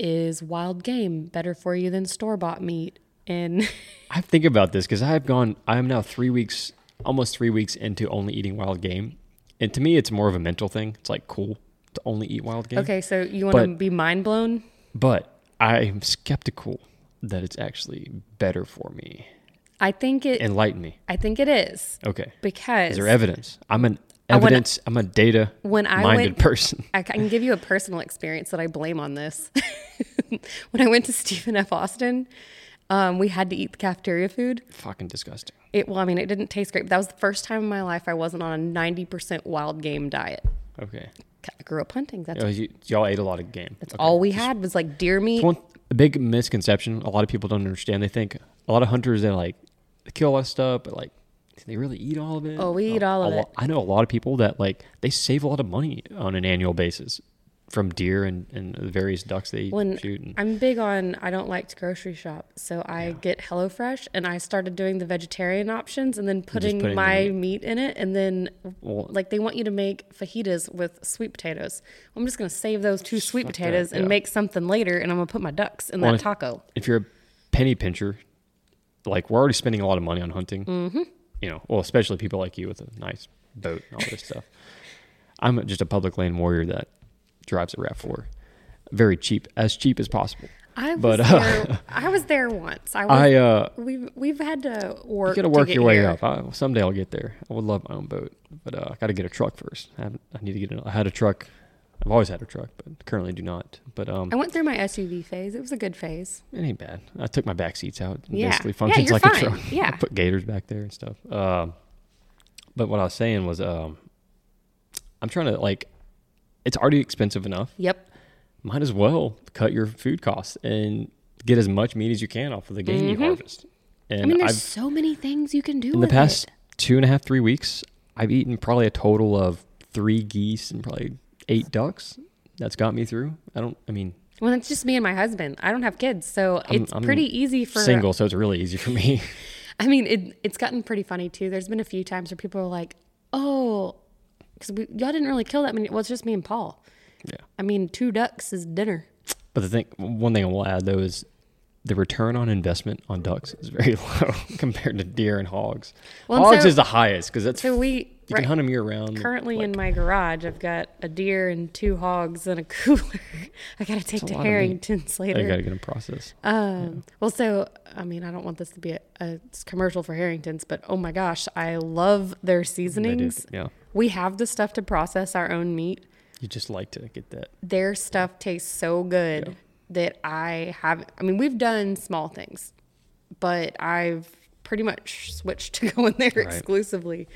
is wild game better for you than store bought meat? And I think about this because I've gone. I am now three weeks, almost three weeks into only eating wild game, and to me, it's more of a mental thing. It's like cool to only eat wild game. okay, so you want to be mind blown? But I'm skeptical that it's actually better for me. I think it. Enlighten me. I think it is Okay. because Is there evidence? I'm an Evidence. I'm a data when I minded went person. I can give you a personal experience that I blame on this. when I went to Stephen F. Austin, um, we had to eat the cafeteria food. Fucking disgusting. It well, I mean, it didn't taste great. But that was the first time in my life I wasn't on a ninety percent wild game diet. Okay. I grew up hunting. That's Oh, you, y'all ate a lot of game. that's Okay. all we had was like deer meat. One a big misconception. A lot of people don't understand. They think a lot of hunters they like kill all that stuff, but like do they really eat all of it? Oh, we eat A- all of a it. I know a lot of people that like they save a lot of money on an annual basis from deer and, and the various ducks they When shoot. And, I'm big on, I don't like to grocery shop, so I get HelloFresh, and I started doing the vegetarian options, and then putting, putting the my meat. meat in it, and then Well- like they want you to make fajitas with sweet potatoes. I'm just gonna save those two sweet fuck that, potatoes and yeah. make something later, and I'm gonna put my ducks in Well, that if- taco. if you're a penny pincher, like we're already spending a lot of money on hunting. Mm-hmm. You know, well, especially people like you with a nice boat and all this stuff. I'm just a public land warrior that drives a Rav Four, very cheap, as cheap as possible. I was But, uh, there. I was there once. I was. I uh, we've we've had to work. you got to work your way here. up. I, someday I'll get there. I would love my own boat, but uh, I got to get a truck first. I, I need to get. A, I had a truck. I've always had a truck, but currently do not. But um, I went through my SUV phase. It was a good phase. It ain't bad. I took my back seats out. and Yeah. Basically functions you're like fine. a truck. Yeah. I put gators back there and stuff. Um, but what I was saying was, um, I'm trying to like, it's already expensive enough. Yep. Might as well cut your food costs and get as much meat as you can off of the game you harvest. And Mm-hmm. I mean, there's I've so many things you can do in the past it. two and a half, three weeks, I've eaten probably a total of three geese and probably eight ducks. That's got me through. I don't. I mean, Well, it's just me and my husband. I don't have kids, so I'm- it's I'm pretty easy for single, so it's really easy for me. I mean, it, it's gotten pretty funny too. There's been a few times where people are like, "Oh, because y'all didn't really kill that many." Well, it's just me and Paul. yeah. I mean, two ducks is dinner. But the thing, one thing I will add though is the return on investment on ducks is very low compared to deer and hogs. Well, hogs so- is the highest because that's So we you right, can hunt them year round. currently like, in my garage. I've got a deer and two hogs and a cooler. I got to take to lot of meat. Harrington's I later. got to get them processed. Um, Well, so I mean, I don't want this to be a, a commercial for Harrington's, but oh my gosh, I love their seasonings. yeah. We have the stuff to process our own meat. You just like to get that. Their stuff tastes so good Yeah. That I have. I mean, we've done small things, but I've pretty much switched to going there exclusively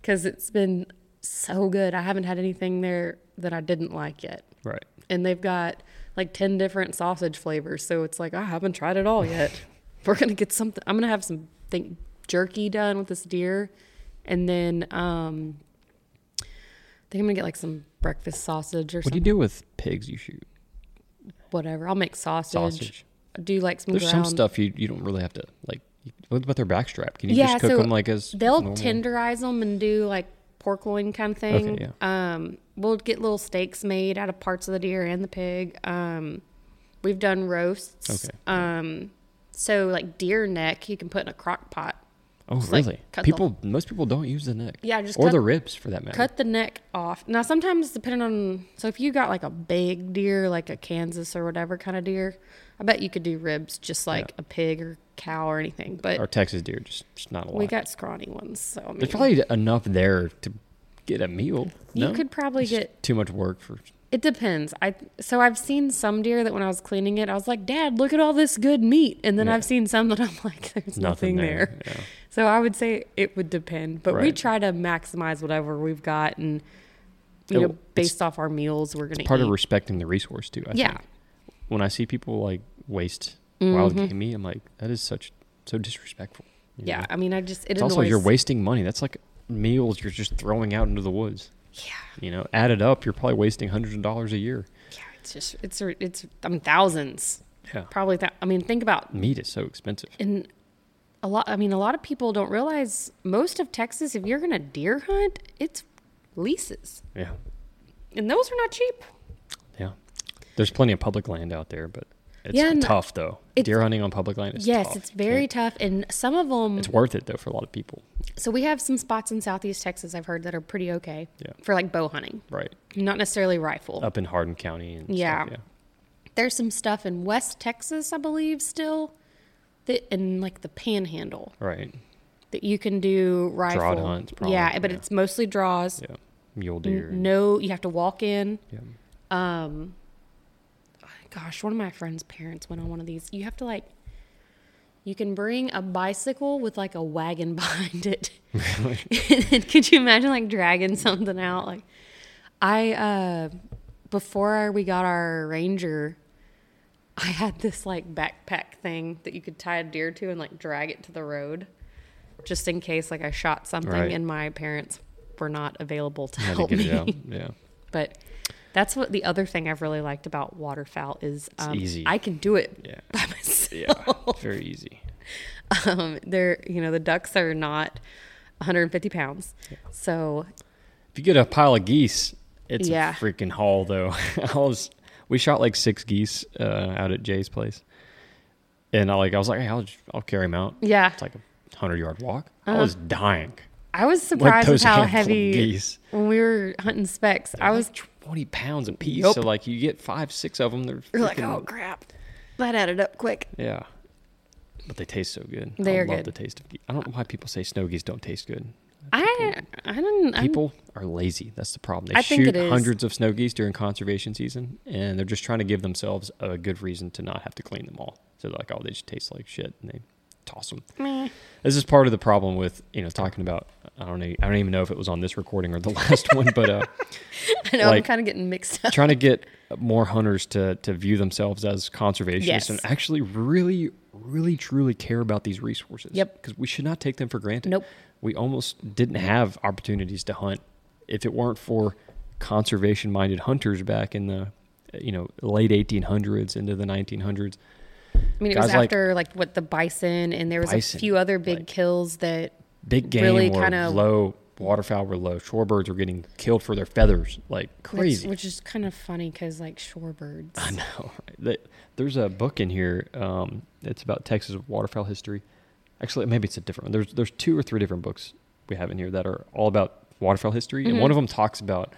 because it's been so good. I haven't had anything there that I didn't like yet. Right. and they've got like 10 different sausage flavors so it's like i haven't tried it all yet we're gonna get something i'm gonna have some think jerky done with this deer and then um i think i'm gonna get like some breakfast sausage or something. What do you do with pigs you shoot? Whatever i'll make sausage, Sausage. do like some There's ground some stuff you, you don't really have to like. What about their backstrap? Can you yeah just cook so them like as they'll normal? tenderize them and do like pork loin kind of thing Okay, um we'll get little steaks made out of parts of the deer and the pig um we've done roasts Okay. um so like deer neck you can put in a crock pot Oh, just, like, really? the- people, most people don't use the neck. Yeah, just or cut- the ribs for that matter. cut the neck off now sometimes depending on so if you got like a big deer like a kansas or whatever kind of deer i bet you could do ribs just like a pig or cow or anything but or Texas deer, just, just not a lot. we got scrawny ones so I mean, There's probably enough there to get a meal. you no? could probably It's get too much work for. It depends. I so I've seen some deer that when I was cleaning it, I was like, "Dad, look at all this good meat," and then Yeah. I've seen some that I'm like, "There's nothing, Nothing there." there, yeah. So I would say it would depend, but we try to maximize whatever we've got, and you Oh, know, based off our meals, we're gonna Part eat. of respecting the resource too. I Yeah. Think. When I see people like waste wild Mhm. game meat, I'm like, that is such so disrespectful. yeah, know? I mean, I just it It's annoys. also you're wasting money. That's like meals you're just throwing out into the woods. Yeah, You know, added up, you're probably wasting hundreds of dollars a year. yeah. It's just it's it's I mean thousands, Yeah. probably. That I mean, think about Meat is so expensive. in a lot. I mean, a lot of people don't realize most of Texas. If you're gonna deer hunt, it's leases, Yeah. and those are not cheap. Yeah. There's plenty of public land out there, but it's Yeah, tough though. Deer hunting on public land is yes, tough. it's very can't- tough, and some of them. It's worth it though for a lot of people. So we have some spots in Southeast Texas I've heard that are pretty okay Yeah. for like bow hunting, Right. not necessarily rifle. Up in Hardin County and Yeah. stuff. There's some stuff in West Texas, I believe, still that in like the Panhandle Right. that you can do rifle. hunts, probably, yeah, but yeah. it's mostly draws. Yeah. Mule deer. and- No, you have to walk in. Yeah. Um, gosh, one of my friend's parents went on one of these. You have to like, you can bring a bicycle with like a wagon behind it. and could you imagine like dragging something out? Like, I uh, before we got our Ranger, I had this like backpack thing that you could tie a deer to and like drag it to the road, just in case like I shot something Right. and my parents were not available to Had help get me. Yeah. But that's what the other thing I've really liked about waterfowl is um, easy. I can do it Yeah. by myself. Yeah. Very easy. Um, they're you know the ducks are not 150 pounds, so If you get a pile of geese, it's Yeah. a freaking haul, though. I was, we shot like six geese uh, out at Jay's place, and I like I was like, hey, I'll I'll carry them out. yeah, It's like a hundred yard walk. I Uh-huh. was dying. I was Like surprised with how heavy geese. when we were hunting specks. I They're was like twenty pounds a piece. Yup. So like you get five, six of them. They're you're like, oh crap, that added up quick. yeah. But they taste so good. They I are love good. the taste of geese. I don't know why people say snow geese don't taste good. I I didn't. I'm- People are lazy. That's the problem. They I shoot hundreds of snow geese during conservation season, and they're just trying to give themselves a good reason to not have to clean them all. So they're like, oh, they just taste like shit, and they toss them. meh. This is part of the problem with you know talking about. I don't know. I don't even know if it was on this recording or the last one, but uh, I know I'm kind of getting mixed up. trying to get more hunters to to view themselves as conservationists Yes. and actually really, really, truly care about these resources. Yep. Because we should not take them for granted. Nope. We almost didn't have opportunities to hunt if it weren't for conservation-minded hunters back in the you know late 1800s into the 1900s. I mean, it was guys like- after like what the bison, and there was Bison, a few other big like- kills that Big game Really were kinda- low. Waterfowl were low. Shorebirds were getting killed for their feathers, like which, crazy. which is kind of funny because like shorebirds. I know. Right? There's a book in here. Um, it's about Texas waterfowl history. Actually, maybe it's a different one. There's there's two or three different books we have in here that are all about waterfowl history, and Mm-hmm. one of them talks about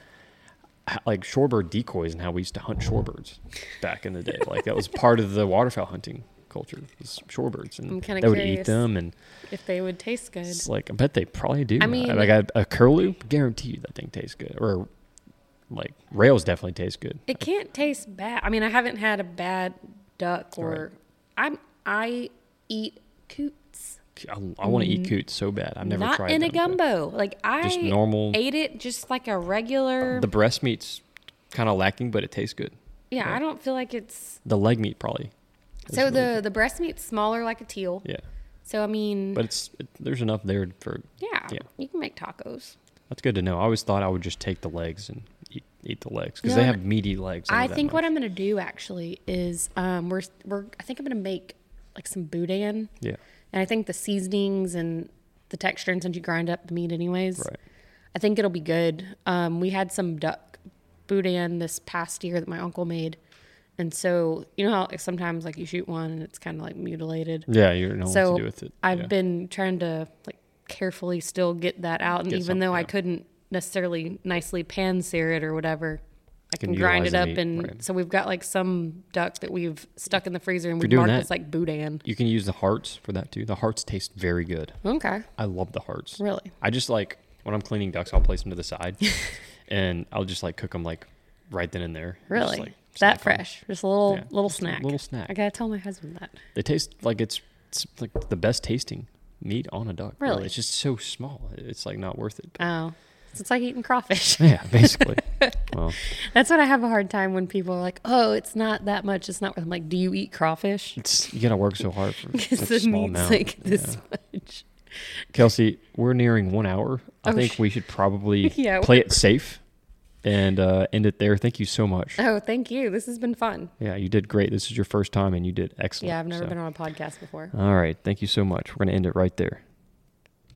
like shorebird decoys and how we used to hunt shorebirds back in the day. like that was part of the waterfowl hunting culture. Was shorebirds, and they would eat them, and If they would taste good. it's like I bet they probably do. I mean- like a, a curlew, guarantee you that thing tastes good, or like rails definitely taste good. It can't taste bad. I mean, I haven't had a bad duck or I'm I eat coots. I, I want to eat coot so bad. I've never. Not tried in a them, gumbo. Like I Just normal- ate it just like a regular The breast meat's kind of lacking, but it tastes good. Yeah, yeah. I don't feel like it's The leg meat probably. so the the breast meat's smaller like a teal. yeah, So I mean but it's it, there's enough there for. yeah, yeah. you can make tacos. That's good to know. I always thought I would just take the legs and eat, eat the legs because No, they have meaty legs. I think what. I'm gonna do actually is um we're we're I think I'm gonna make like some boudin. Yeah, And I think the seasonings and the texture, and since you grind up the meat anyways, right. I think it'll be good. Um, we had some duck boudin this past year that my uncle made, and so you know how sometimes like you shoot one and it's kind of like mutilated. Yeah, you don't know what so to do with it. I've yeah. been trying to like carefully still get that out, and Get even though I couldn't necessarily nicely pan sear it or whatever. I Can can grind it up, and right. so we've got like some duck that we've stuck in the freezer, and we If you're doing marked that- as like boudin. You can use the hearts for that too. The hearts taste very good. Okay, I love the hearts. really? I just like when I'm cleaning ducks, I'll place them to the side, and I'll just like cook them like right then and there. Just, Really? like, that fresh? Just a little Yeah, little snack. little snack. I gotta tell my husband that. They taste like it's, it's like the best tasting meat on a duck. Really? It's just so small. It's like not worth it. Oh, it's like eating crawfish. yeah, basically. well, That's what I have a hard time when people are like, "Oh, it's not that much. It's not." worth-" I'm like, "Do you eat crawfish?" it's you gotta work so hard for such a small amount. like this Yeah. much. Kelsey, we're nearing one hour. I Oh, think sh- we should probably Yeah. play it safe and uh, end it there. Thank you so much. Oh, thank you. This has been fun. Yeah, you did great. This is your first time and you did excellent. Yeah, I've never so- been on a podcast before. All right. Thank you so much. We're going to end it right there.